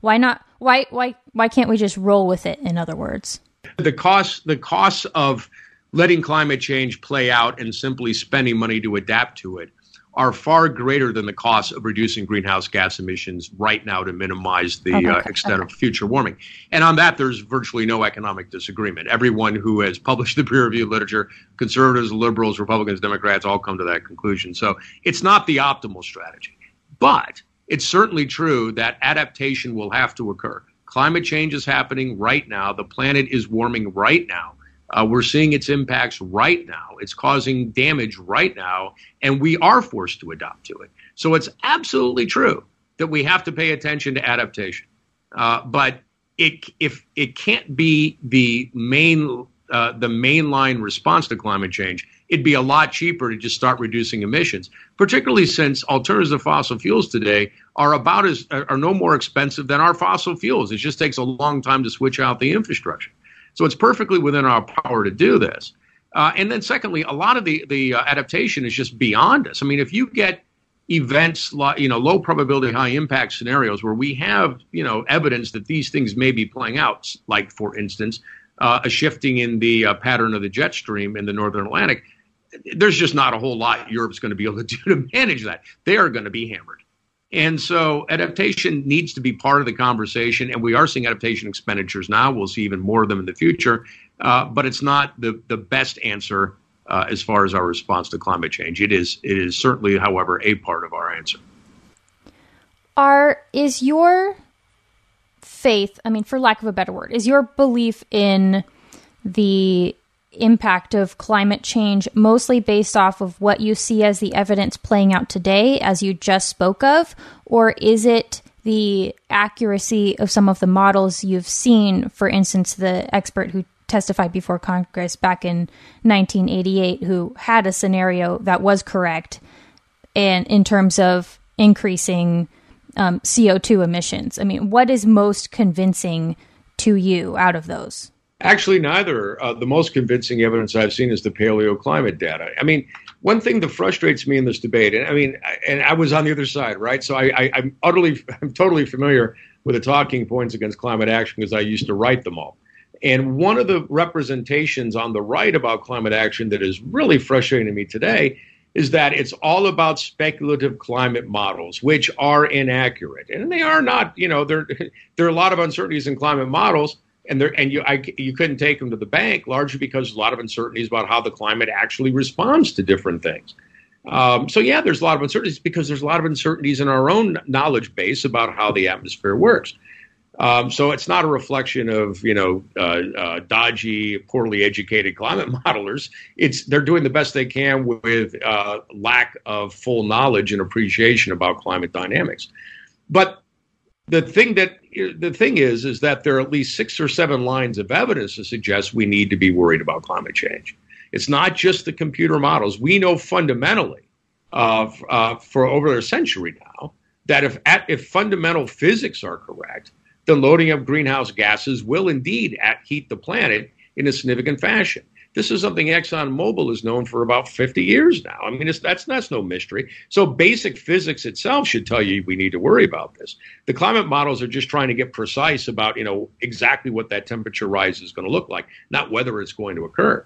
Why not? Why why why can't we just roll with it? In other words, the cost the costs of letting climate change play out and simply spending money to adapt to it are far greater than the cost of reducing greenhouse gas emissions right now to minimize the okay. uh, extent okay. of future warming. And on that, there's virtually no economic disagreement. Everyone who has published the peer reviewed literature, conservatives, liberals, Republicans, Democrats, all come to that conclusion. So it's not the optimal strategy. But it's certainly true that adaptation will have to occur. Climate change is happening right now. The planet is warming right now. Uh, we're seeing its impacts right now. It's causing damage right now, and we are forced to adapt to it. So it's absolutely true that we have to pay attention to adaptation. Uh, but it if it can't be the main uh, the mainline response to climate change, it'd be a lot cheaper to just start reducing emissions. Particularly since alternatives to fossil fuels today are about as are no more expensive than our fossil fuels. It just takes a long time to switch out the infrastructure. So it's perfectly within our power to do this. Uh, and then, secondly, a lot of the the uh, adaptation is just beyond us. I mean, if you get events you know low probability, high impact scenarios where we have you know evidence that these things may be playing out, like for instance, uh, a shifting in the uh, pattern of the jet stream in the northern Atlantic, there's just not a whole lot Europe's going to be able to do to manage that. They are going to be hammered. And so adaptation needs to be part of the conversation, and we are seeing adaptation expenditures now. We'll see even more of them in the future, uh, but it's not the, the best answer uh, as far as our response to climate change. It is it is certainly, however, a part of our answer. Are is your faith? I mean, for lack of a better word, is your belief in the impact of climate change mostly based off of what you see as the evidence playing out today, as you just spoke of? Or is it the accuracy of some of the models you've seen? For instance, the expert who testified before Congress back in 1988 who had a scenario that was correct and in terms of increasing um, CO2 emissions. I mean, what is most convincing to you out of those? Actually, neither. Uh, the most convincing evidence I've seen is the paleoclimate data. I mean, one thing that frustrates me in this debate, and I mean, and I was on the other side, right? So I, I, am utterly, I'm totally familiar with the talking points against climate action because I used to write them all. And one of the representations on the right about climate action that is really frustrating to me today is that it's all about speculative climate models, which are inaccurate, and they are not. You know, there there are a lot of uncertainties in climate models and there and you I, you couldn't take them to the bank largely because a lot of uncertainties about how the climate actually responds to different things. Um, so yeah, there's a lot of uncertainties because there's a lot of uncertainties in our own knowledge base about how the atmosphere works. Um, so it's not a reflection of you know uh, uh, dodgy, poorly educated climate modelers. It's they're doing the best they can with uh, lack of full knowledge and appreciation about climate dynamics. But the thing that the thing is is that there are at least six or seven lines of evidence to suggest we need to be worried about climate change. It's not just the computer models. We know fundamentally, uh, uh, for over a century now, that if at, if fundamental physics are correct, then loading up greenhouse gases will indeed at heat the planet in a significant fashion. This is something ExxonMobil is known for about 50 years now. I mean, that's that's no mystery. So basic physics itself should tell you we need to worry about this. The climate models are just trying to get precise about you know exactly what that temperature rise is going to look like, not whether it's going to occur.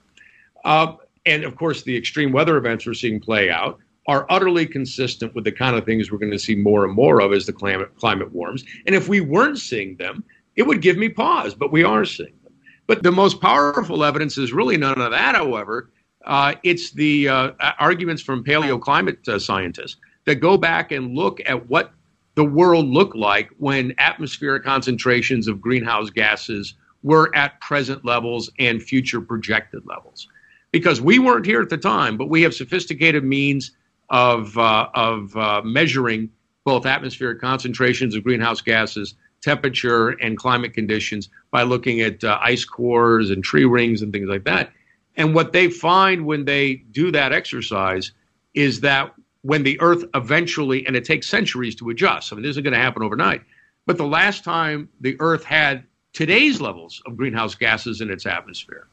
Uh, and of course, the extreme weather events we're seeing play out are utterly consistent with the kind of things we're going to see more and more of as the climate climate warms. And if we weren't seeing them, it would give me pause, but we are seeing. But the most powerful evidence is really none of that, however. Uh, it's the uh, arguments from paleoclimate uh, scientists that go back and look at what the world looked like when atmospheric concentrations of greenhouse gases were at present levels and future projected levels. Because we weren't here at the time, but we have sophisticated means of, uh, of uh, measuring both atmospheric concentrations of greenhouse gases temperature and climate conditions by looking at uh, ice cores and tree rings and things like that. And what they find when they do that exercise is that when the Earth eventually, and it takes centuries to adjust, I mean, this isn't going to happen overnight, but the last time the Earth had today's levels of greenhouse gases in its atmosphere,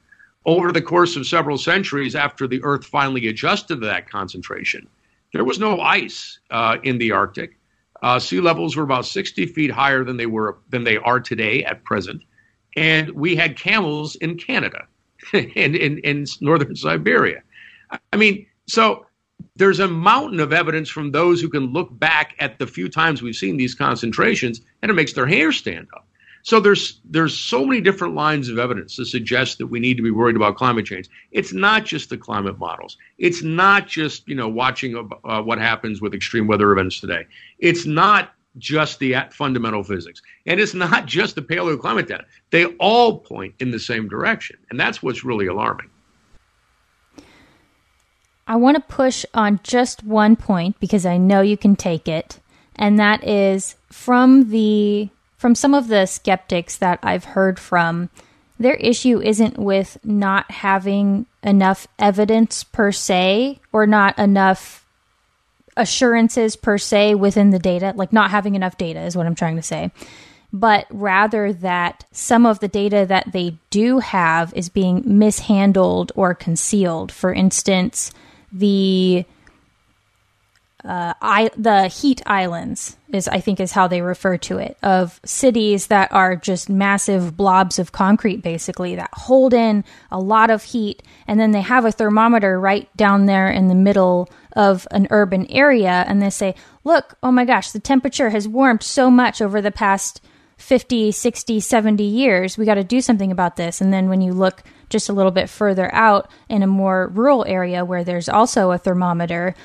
over the course of several centuries after the Earth finally adjusted to that concentration, there was no ice uh, in the Arctic. Uh, sea levels were about 60 feet higher than they were than they are today at present, and we had camels in Canada and in, in northern Siberia. I mean, so there's a mountain of evidence from those who can look back at the few times we've seen these concentrations, and it makes their hair stand up. So there's there's so many different lines of evidence to suggest that we need to be worried about climate change. It's not just the climate models. It's not just you know watching uh, what happens with extreme weather events today. It's not just the fundamental physics, and it's not just the paleoclimate data. They all point in the same direction, and that's what's really alarming. I want to push on just one point because I know you can take it, and that is from the from some of the skeptics that I've heard from, their issue isn't with not having enough evidence per se or not enough assurances per se within the data, like not having enough data is what I'm trying to say. but rather that some of the data that they do have is being mishandled or concealed. For instance, the uh, I, the heat islands is I think is how they refer to it of cities that are just massive blobs of concrete basically that hold in a lot of heat. And then they have a thermometer right down there in the middle of an urban area and they say look oh my gosh the temperature has warmed so much over the past 50 60 70 years. We got to do something about this. And then when you look just a little bit further out in a more rural area where there's also a thermometer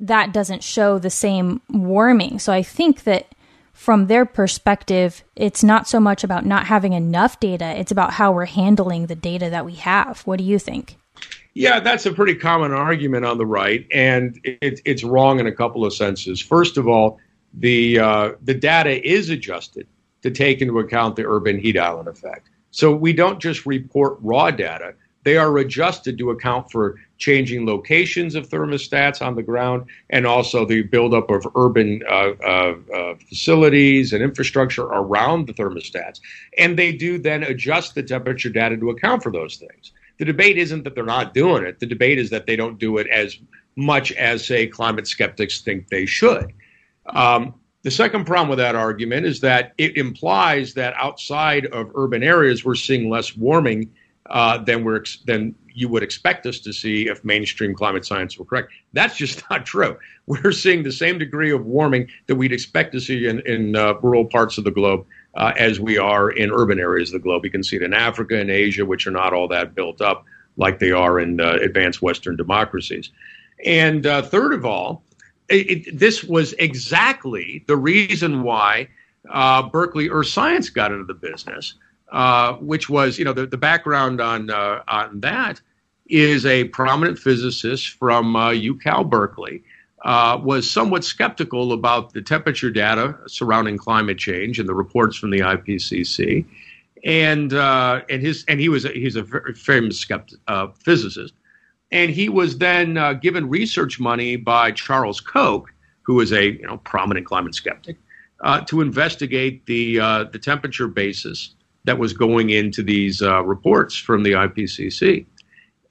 that doesn't show the same warming. So I think that from their perspective, it's not so much about not having enough data, it's about how we're handling the data that we have. What do you think? Yeah, that's a pretty common argument on the right, and it, it's wrong in a couple of senses. First of all, the uh, the data is adjusted to take into account the urban heat island effect. So we don't just report raw data; they are adjusted to account for changing locations of thermostats on the ground, and also the buildup of urban uh, uh, uh, facilities and infrastructure around the thermostats. And they do then adjust the temperature data to account for those things. The debate isn't that they're not doing it. The debate is that they don't do it as much as, say, climate skeptics think they should. Um, the second problem with that argument is that it implies that outside of urban areas, we're seeing less warming uh, than we're than you would expect us to see if mainstream climate science were correct. That's just not true. We're seeing the same degree of warming that we'd expect to see in, in uh, rural parts of the globe uh, as we are in urban areas of the globe. You can see it in Africa and Asia, which are not all that built up like they are in uh, advanced Western democracies. And uh, third of all, it, it, this was exactly the reason why uh, Berkeley Earth Science got into the business uh, which was, you know, the, the background on uh, on that is a prominent physicist from uh, UCal Berkeley. Uh, was somewhat skeptical about the temperature data surrounding climate change and the reports from the IPCC, and uh, and his and he was a, he's a very famous skeptic, physicist, and he was then given research money by Charles Koch, who is a you know prominent climate skeptic, to investigate the the temperature basis that was going into these uh, reports from the IPCC.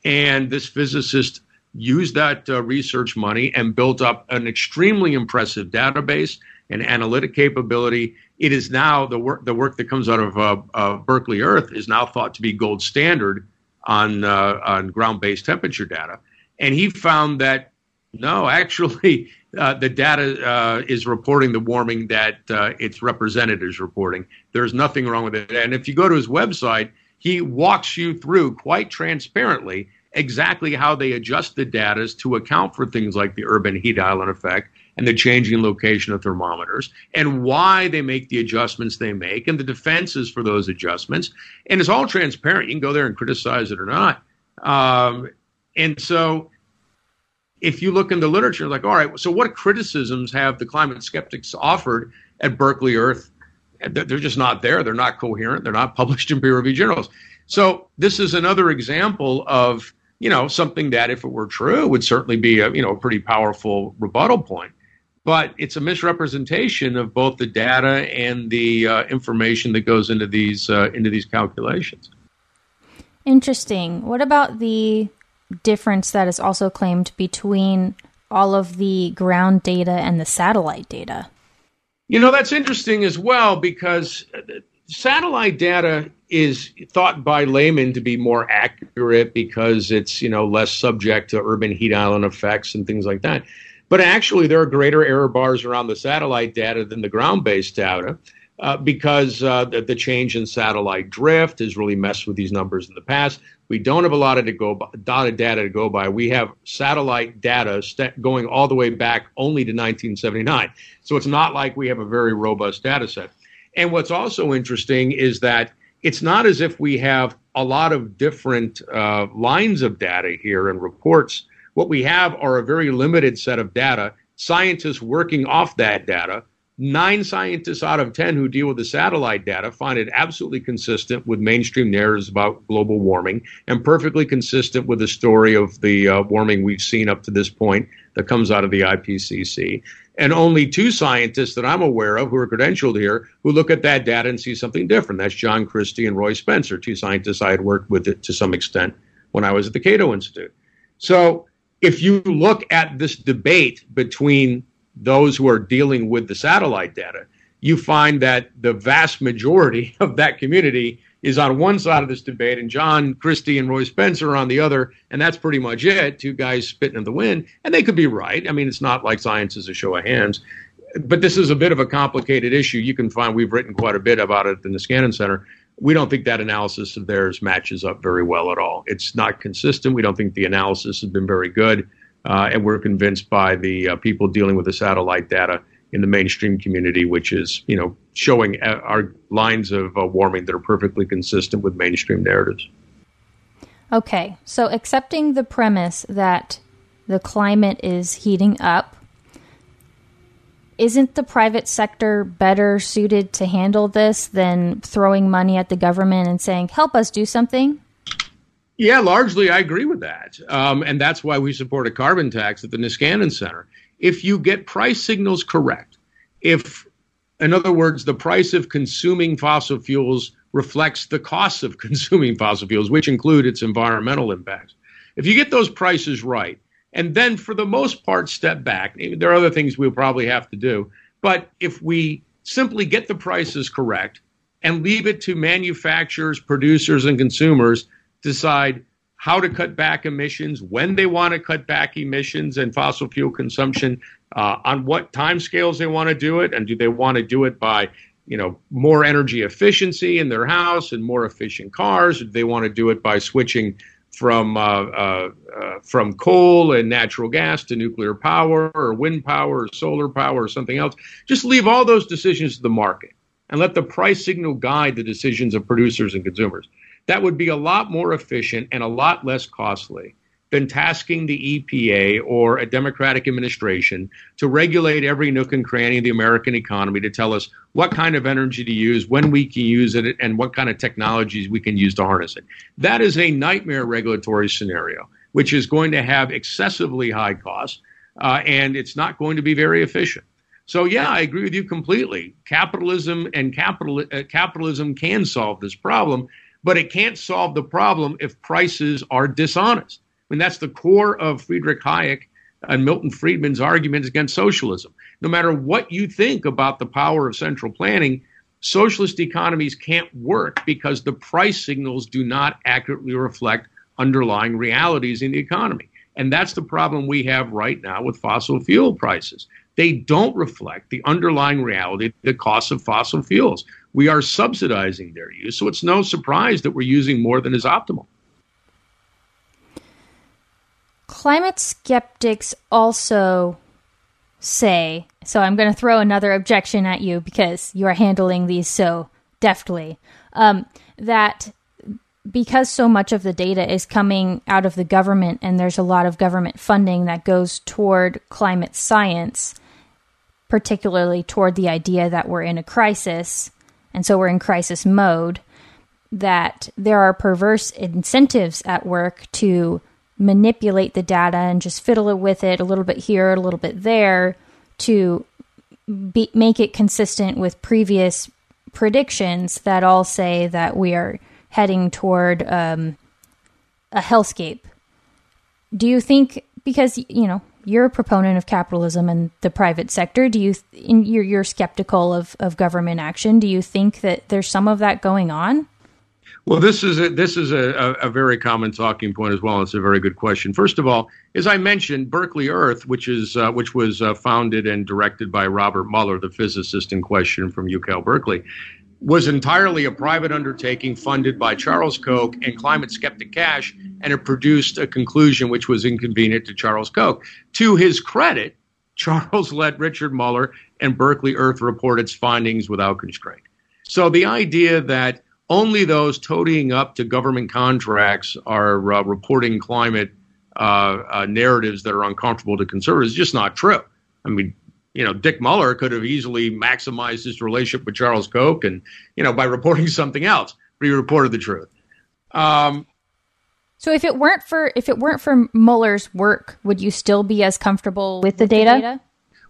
And this physicist used that uh, research money and built up an extremely impressive database and analytic capability. It is now the work the work that comes out of uh, Berkeley Earth is now thought to be gold standard on uh, on ground based temperature data. And he found that no, actually, uh, the data uh, is reporting the warming that uh, its representatives reporting. There's nothing wrong with it. And if you go to his website, he walks you through quite transparently exactly how they adjust the data to account for things like the urban heat island effect and the changing location of thermometers and why they make the adjustments they make and the defenses for those adjustments. And it's all transparent. You can go there and criticize it or not. Um, and so if you look in the literature, like, all right, so what criticisms have the climate skeptics offered at Berkeley Earth? They're just not there. They're not coherent. They're not published in peer-reviewed journals. So this is another example of you know something that, if it were true, would certainly be a you know a pretty powerful rebuttal point. But it's a misrepresentation of both the data and the uh, information that goes into these uh, into these calculations. Interesting. What about the difference that is also claimed between all of the ground data and the satellite data. You know, that's interesting as well because uh, satellite data is thought by laymen to be more accurate because it's, you know, less subject to urban heat island effects and things like that. But actually, there are greater error bars around the satellite data than the ground based data. Uh, because uh, the, the, change in satellite drift has really messed with these numbers in the past. We don't have a lot of to go by, data to go by. We have satellite data st- going all the way back only to 1979. So it's not like we have a very robust data set. And what's also interesting is that it's not as if we have a lot of different uh, lines of data here and reports. What we have are a very limited set of data, scientists working off that data Nine scientists out of 10 who deal with the satellite data find it absolutely consistent with mainstream narratives about global warming and perfectly consistent with the story of the uh, warming we've seen up to this point that comes out of the IPCC. and only two scientists that I'm aware of who are credentialed here who look at that data and see something different. That's John Christy and Roy Spencer, two scientists I had worked with it to some extent when I was at the Cato Institute. So if you look at this debate between those who are dealing with the satellite data, you find that the vast majority of that community is on one side of this debate, and John Christy and Roy Spencer are on the other, and that's pretty much it. Two guys spitting in the wind, and they could be right. I mean, it's not like science is a show of hands, but this is a bit of a complicated issue. You can find we've written quite a bit about it in the Niskanen Center. We don't think that analysis of theirs matches up very well at all. It's not consistent. We don't think the analysis has been very good, uh, and we're convinced by the uh, people dealing with the satellite data in the mainstream community, which is you know showing uh, our lines of uh, warming that are perfectly consistent with mainstream narratives. Okay, so accepting the premise that the climate is heating up, isn't the private sector better suited to handle this than throwing money at the government and saying, help us do something? Yeah, largely I agree with that. Um, and that's why we support a carbon tax at the Niskanen Center if you get price signals correct, if, in other words, the price of consuming fossil fuels reflects the costs of consuming fossil fuels, which include its environmental impacts, if you get those prices right, and then for the most part step back, there are other things we'll probably have to do, but if we simply get the prices correct and leave it to manufacturers, producers, and consumers decide how to cut back emissions, when they want to cut back emissions and fossil fuel consumption, uh, on what timescales they want to do it, and do they want to do it by you know more energy efficiency in their house and more efficient cars? Do they want to do it by switching from uh, uh, uh, from coal and natural gas to nuclear power or wind power or solar power or something else? Just leave all those decisions to the market and let the price signal guide the decisions of producers and consumers. That would be a lot more efficient and a lot less costly than tasking the EPA or a Democratic administration to regulate every nook and cranny of the American economy to tell us what kind of energy to use, when we can use it, and what kind of technologies we can use to harness it. That is a nightmare regulatory scenario, which is going to have excessively high costs, uh, and it's not going to be very efficient. So yeah, I agree with you completely. Capitalism and capital, uh, capitalism can solve this problem but it can't solve the problem if prices are dishonest. I mean, that's the core of Friedrich Hayek and Milton Friedman's arguments against socialism. No matter what you think about the power of central planning, socialist economies can't work because the price signals do not accurately reflect underlying realities in the economy. And that's the problem we have right now with fossil fuel prices. They don't reflect the underlying reality, the cost of fossil fuels we are subsidizing their use. So it's no surprise that we're using more than is optimal. Climate skeptics also say so I'm going to throw another objection at you because you are handling these so deftly. Um, that because so much of the data is coming out of the government and there's a lot of government funding that goes toward climate science, particularly toward the idea that we're in a crisis, and so we're in crisis mode, that there are perverse incentives at work to manipulate the data and just fiddle with it a little bit here, a little bit there to be, make it consistent with previous predictions that all say that we are heading toward um, a hellscape. Do you think, because, you know, you're a proponent of capitalism and the private sector. Do you you're, you're skeptical of, of government action? Do you think that there's some of that going on? Well, this is a, this is a, a, very common talking point as well. It's a very good question. First of all, as I mentioned, Berkeley Earth, which is uh, which was uh, founded and directed by Robert Muller, the physicist in question from UCal Berkeley, was entirely a private undertaking funded by Charles Koch and climate skeptic cash, and it produced a conclusion which was inconvenient to Charles Koch. To his credit, Charles let Richard Muller and Berkeley Earth report its findings without constraint. So the idea that only those toadying up to government contracts are uh, reporting climate uh, uh, narratives that are uncomfortable to conservatives is just not true. I mean, you know, Dick Muller could have easily maximized his relationship with Charles Koch and, you know, by reporting something else, but he reported the truth. Um, so if it weren't for if it weren't for Muller's work, would you still be as comfortable with the, data? the data?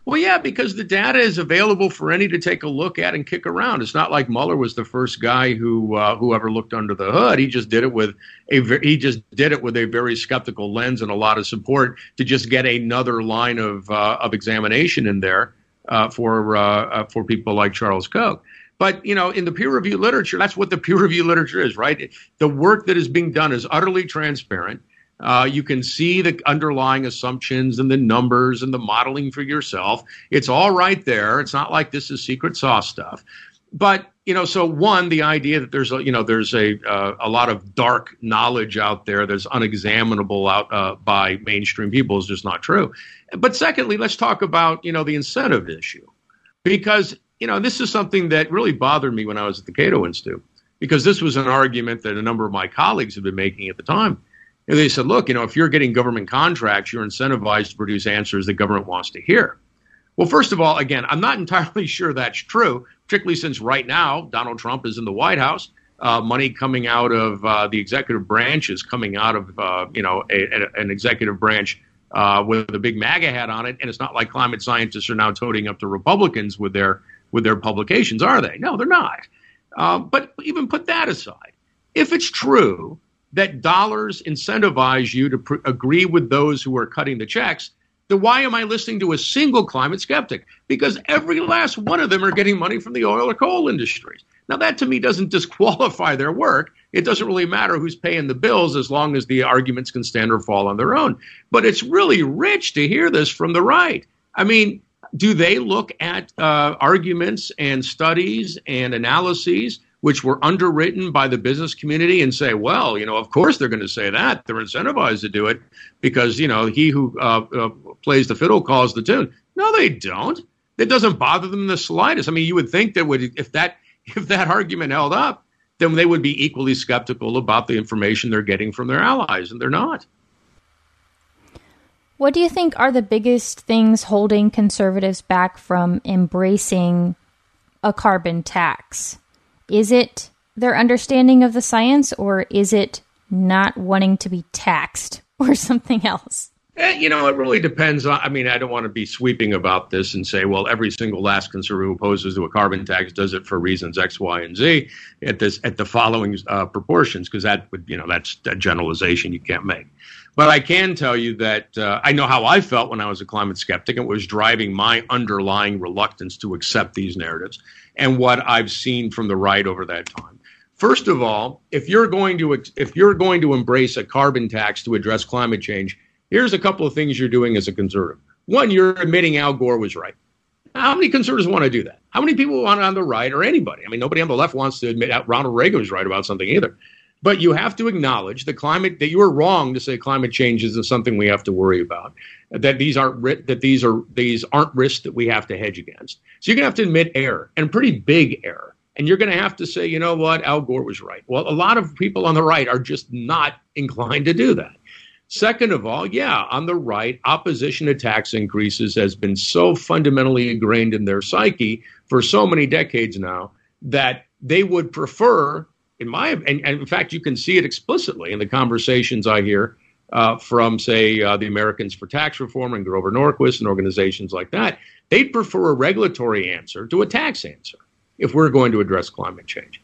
Well, yeah, because the data is available for any to take a look at and kick around. It's not like Muller was the first guy who uh, who ever looked under the hood. He just did it with a he just did it with a very skeptical lens and a lot of support to just get another line of uh, of examination in there uh, for uh, uh, for people like Charles Koch. But you know, in the peer review literature, that's what the peer review literature is, right? The work that is being done is utterly transparent. Uh, you can see the underlying assumptions and the numbers and the modeling for yourself. It's all right there. It's not like this is secret sauce stuff. But you know, so one, the idea that there's a you know there's a uh, a lot of dark knowledge out there that's unexaminable out uh, by mainstream people is just not true. But secondly, let's talk about you know the incentive issue, because you know this is something that really bothered me when I was at the Cato Institute, because this was an argument that a number of my colleagues had been making at the time and they said, look, you know, if you're getting government contracts, you're incentivized to produce answers the government wants to hear. Well, first of all, again, I'm not entirely sure that's true, particularly since right now Donald Trump is in the White House. Uh, money coming out of uh, the executive branch is coming out of, uh, you know, a, a, an executive branch uh, with a big MAGA hat on it. And it's not like climate scientists are now toting up to Republicans with their with their publications, are they? No, they're not. Uh, but even put that aside, if it's true that dollars incentivize you to pr- agree with those who are cutting the checks, then why am I listening to a single climate skeptic? Because every last one of them are getting money from the oil or coal industries. Now, that to me doesn't disqualify their work. It doesn't really matter who's paying the bills as long as the arguments can stand or fall on their own. But it's really rich to hear this from the right. I mean, do they look at uh, arguments and studies and analyses which were underwritten by the business community and say, well, you know, of course they're going to say that. They're incentivized to do it because, you know, he who uh, uh, plays the fiddle calls the tune. No, they don't. It doesn't bother them the slightest. I mean, you would think that would if that if that argument held up, then they would be equally skeptical about the information they're getting from their allies, and they're not. What do you think are the biggest things holding conservatives back from embracing a carbon tax? Is it their understanding of the science or is it not wanting to be taxed or something else? Eh, you know, it really depends on. I mean, I don't want to be sweeping about this and say, well, every single last conservative who opposes to a carbon tax does it for reasons X, Y, and Z at this at the following uh, proportions, because that would, you know, that's a generalization you can't make. But I can tell you that uh, I know how I felt when I was a climate skeptic. It was driving my underlying reluctance to accept these narratives and what I've seen from the right over that time. First of all, if you're going to if you're going to embrace a carbon tax to address climate change, here's a couple of things you're doing as a conservative. One, you're admitting Al Gore was right. How many conservatives want to do that? How many people want on the right or anybody? I mean, nobody on the left wants to admit Ronald Reagan was right about something either. But you have to acknowledge the climate that you are wrong to say climate change is something we have to worry about. That these aren't that these are these aren't risks that we have to hedge against. So you're gonna have to admit error and pretty big error. And you're going to have to say, you know what, Al Gore was right. Well, a lot of people on the right are just not inclined to do that. Second of all, yeah, on the right, opposition to tax increases has been so fundamentally ingrained in their psyche for so many decades now that they would prefer in my and, and, in fact, you can see it explicitly in the conversations I hear uh, from, say, uh, the Americans for Tax Reform and Grover Norquist and organizations like that. They'd prefer a regulatory answer to a tax answer if we're going to address climate change,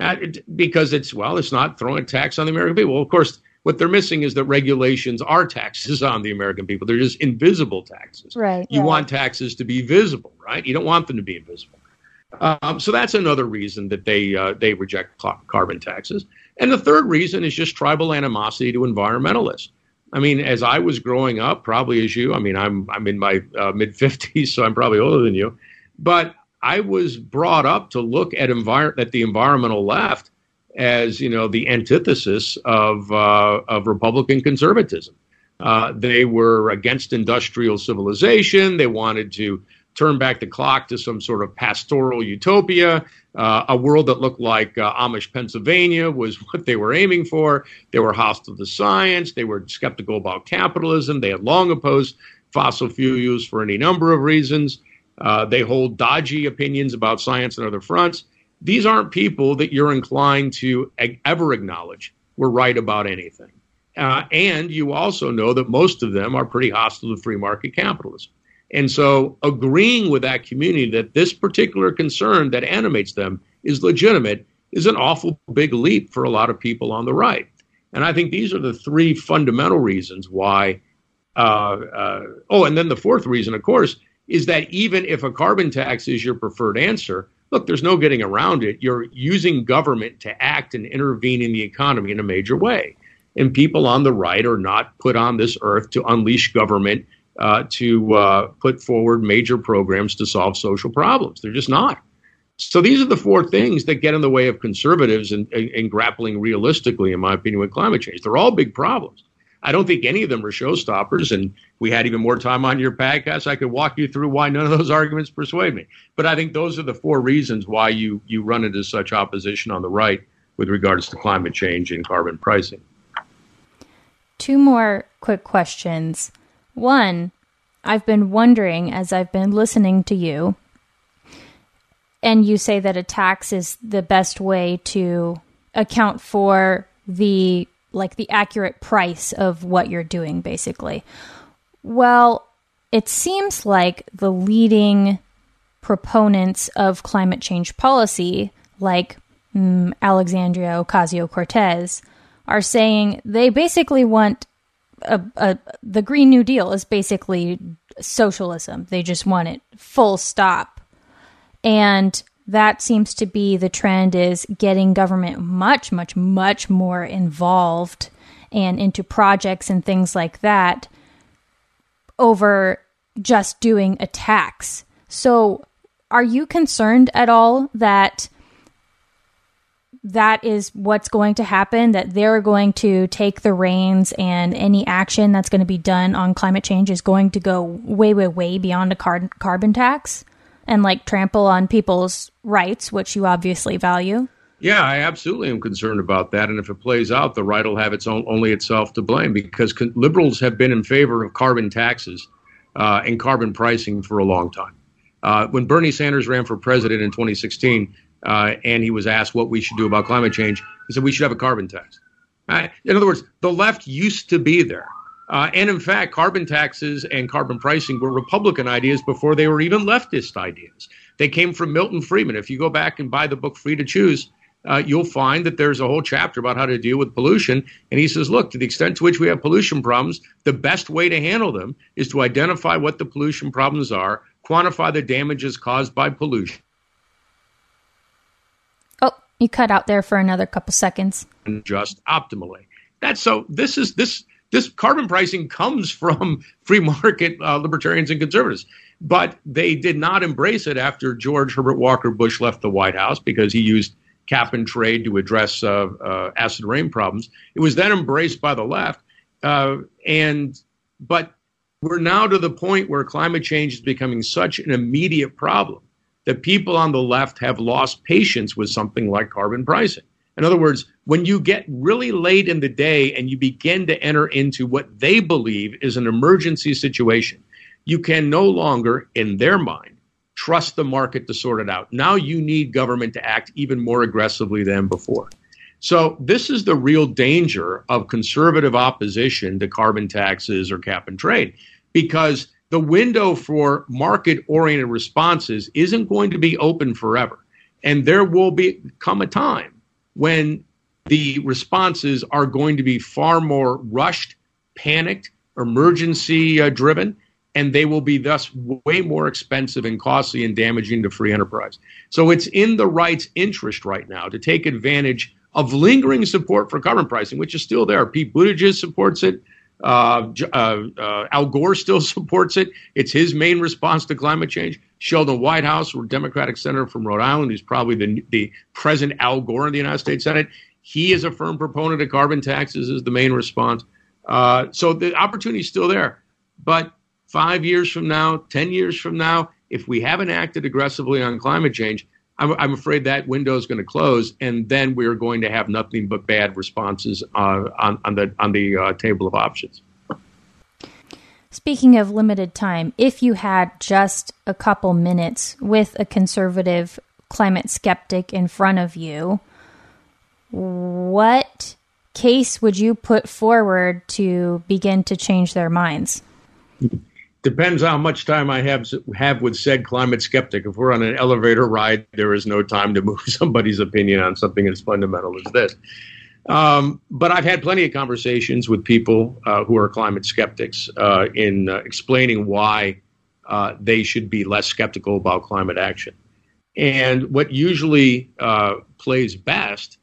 uh, it, because it's well, it's not throwing a tax on the American people. Well, of course, what they're missing is that regulations are taxes on the American people. They're just invisible taxes. Right. You right. want taxes to be visible, right? You don't want them to be invisible. Um, so that's another reason that they uh, they reject carbon taxes. And the third reason is just tribal animosity to environmentalists. I mean, as I was growing up, probably as you, I mean, I'm I'm in my uh, mid 50s, so I'm probably older than you, but I was brought up to look at envir- at the environmental left as you know the antithesis of uh, of Republican conservatism. Uh, they were against industrial civilization. They wanted to turn back the clock to some sort of pastoral utopia. Uh, a world that looked like uh, Amish Pennsylvania was what they were aiming for. They were hostile to science. They were skeptical about capitalism. They had long opposed fossil fuel use for any number of reasons. Uh, they hold dodgy opinions about science and other fronts. These aren't people that you're inclined to ag- ever acknowledge were right about anything. Uh, and you also know that most of them are pretty hostile to free market capitalism. And so agreeing with that community that this particular concern that animates them is legitimate is an awful big leap for a lot of people on the right. And I think these are the three fundamental reasons why. Uh, uh, oh, and then the fourth reason, of course, is that even if a carbon tax is your preferred answer, look, there's no getting around it. You're using government to act and intervene in the economy in a major way. And people on the right are not put on this earth to unleash government uh, to uh, put forward major programs to solve social problems. They're just not. So these are the four things that get in the way of conservatives in, in, grappling realistically, in my opinion, with climate change. They're all big problems. I don't think any of them are showstoppers. And we had even more time on your podcast. I could walk you through why none of those arguments persuade me. But I think those are the four reasons why you you run into such opposition on the right with regards to climate change and carbon pricing. Two more quick questions. One, I've been wondering as I've been listening to you, and you say that a tax is the best way to account for the like the accurate price of what you're doing basically. Well, it seems like the leading proponents of climate change policy like mm, Alexandria Ocasio-Cortez are saying they basically want a, a, the Green New Deal is basically socialism. They just want it full stop. And that seems to be the trend is getting government much, much, much more involved and into projects and things like that over just doing a tax. So, are you concerned at all that that is what's going to happen, that they're going to take the reins and any action that's going to be done on climate change is going to go way, way, way beyond a car- carbon tax and like trample on people's rights, which you obviously value? Yeah, I absolutely am concerned about that. And if it plays out, the right will have its own, only itself to blame because con- liberals have been in favor of carbon taxes uh, and carbon pricing for a long time. Uh, when Bernie Sanders ran for president in 2016, uh, and he was asked what we should do about climate change. He said we should have a carbon tax. In other words, the left used to be there. Uh, and in fact, carbon taxes and carbon pricing were Republican ideas before they were even leftist ideas. They came from Milton Friedman. If you go back and buy the book Free to Choose, uh, you'll find that there's a whole chapter about how to deal with pollution. And he says, look, to the extent to which we have pollution problems, the best way to handle them is to identify what the pollution problems are, quantify the damages caused by pollution, you cut out there for another couple seconds. Just optimally. That's so. This is this this carbon pricing comes from free market uh, libertarians and conservatives, but they did not embrace it after George Herbert Walker Bush left the White House because he used cap and trade to address uh, uh, acid rain problems. It was then embraced by the left, uh, and but we're now to the point where climate change is becoming such an immediate problem that people on the left have lost patience with something like carbon pricing. In other words, when you get really late in the day and you begin to enter into what they believe is an emergency situation, you can no longer, in their mind, trust the market to sort it out. Now you need government to act even more aggressively than before. So, this is the real danger of conservative opposition to carbon taxes or cap and trade because the window for market oriented responses isn't going to be open forever. And there will be come a time when the responses are going to be far more rushed, panicked, emergency uh, driven, and they will be thus way more expensive and costly and damaging to free enterprise. So it's in the right's interest right now to take advantage of lingering support for carbon pricing, which is still there. Pete Buttigieg supports it. Uh, uh, uh, Al Gore still supports it. It's his main response to climate change. Sheldon Whitehouse, a Democratic senator from Rhode Island, who's probably the, the present Al Gore in the United States Senate, he is a firm proponent of carbon taxes as the main response. Uh, so the opportunity is still there. But five years from now, 10 years from now, if we haven't acted aggressively on climate change, I'm, I'm afraid that window is going to close, and then we're going to have nothing but bad responses uh, on, on the on the uh, table of options. Speaking of limited time, if you had just a couple minutes with a conservative climate skeptic in front of you, what case would you put forward to begin to change their minds? Depends how much time I have have with said climate skeptic. If we're on an elevator ride, there is no time to move somebody's opinion on something as fundamental as this. Um, but I've had plenty of conversations with people uh, who are climate skeptics uh, in uh, explaining why uh, they should be less skeptical about climate action. And what usually uh, plays best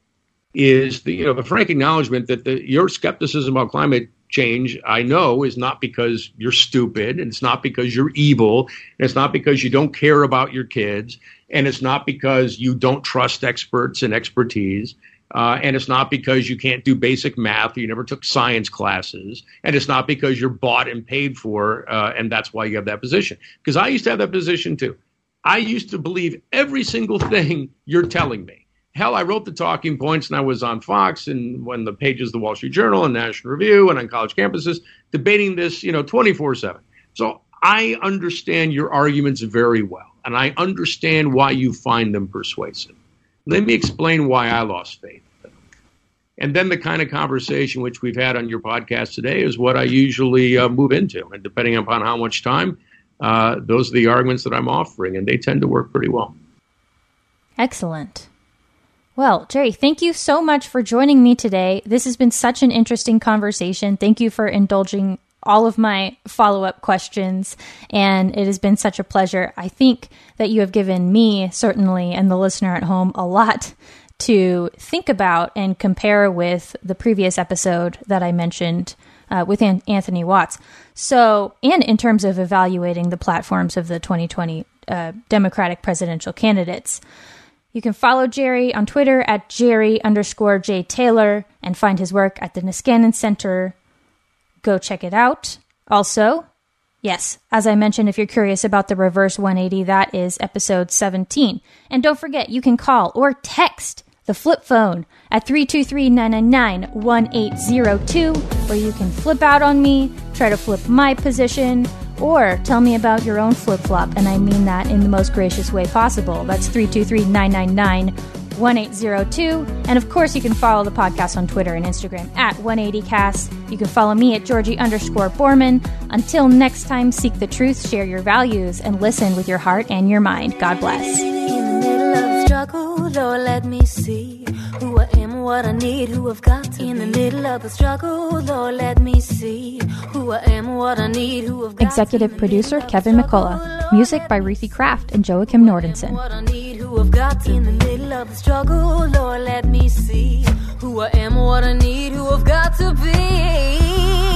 is the you know the frank acknowledgement that the, your skepticism about climate change, I know, is not because you're stupid, and it's not because you're evil, and it's not because you don't care about your kids, and it's not because you don't trust experts and expertise. Uh, and it's not because you can't do basic math, or you never took science classes, and it's not because you're bought and paid for, uh, and that's why you have that position. Because I used to have that position too. I used to believe every single thing you're telling me. Hell, I wrote the talking points and I was on Fox and when the pages of the Wall Street Journal and National Review and on college campuses debating this, you know, 24 7. So I understand your arguments very well and I understand why you find them persuasive. Let me explain why I lost faith. And then the kind of conversation which we've had on your podcast today is what I usually uh, move into. And depending upon how much time, uh, those are the arguments that I'm offering, and they tend to work pretty well. Excellent. Well, Jerry, thank you so much for joining me today. This has been such an interesting conversation. Thank you for indulging all of my follow up questions, and it has been such a pleasure. I think that you have given me, certainly, and the listener at home, a lot to think about and compare with the previous episode that I mentioned uh, with An- Anthony Watts. So, and in terms of evaluating the platforms of the 2020 uh, Democratic presidential candidates. You can follow Jerry on Twitter at Jerry underscore J Taylor and find his work at the Niskanen Center Go check it out. Also, yes, as I mentioned, if you're curious about the reverse 180, that is episode 17. And don't forget, you can call or text the flip phone at 323 999 1802, where you can flip out on me, try to flip my position, or tell me about your own flip flop. And I mean that in the most gracious way possible. That's 323 999 1802. And of course, you can follow the podcast on Twitter and Instagram at 180cast. You can follow me at Georgi underscore Boorman. Until next time, seek the truth, share your values, and listen with your heart and your mind. God bless. In the middle of the struggle, Lord, let me see who I am, what I need, who I've got to In the middle of the struggle, Lord, let me see who I am, what I need, who I've got Executive producer Kevin McCullough. Music by Ruthie Kraft and Joachim Nordenson. what I need, who I've got in the middle of the struggle. Lord, let me see who I am, what I need, who I've got to be.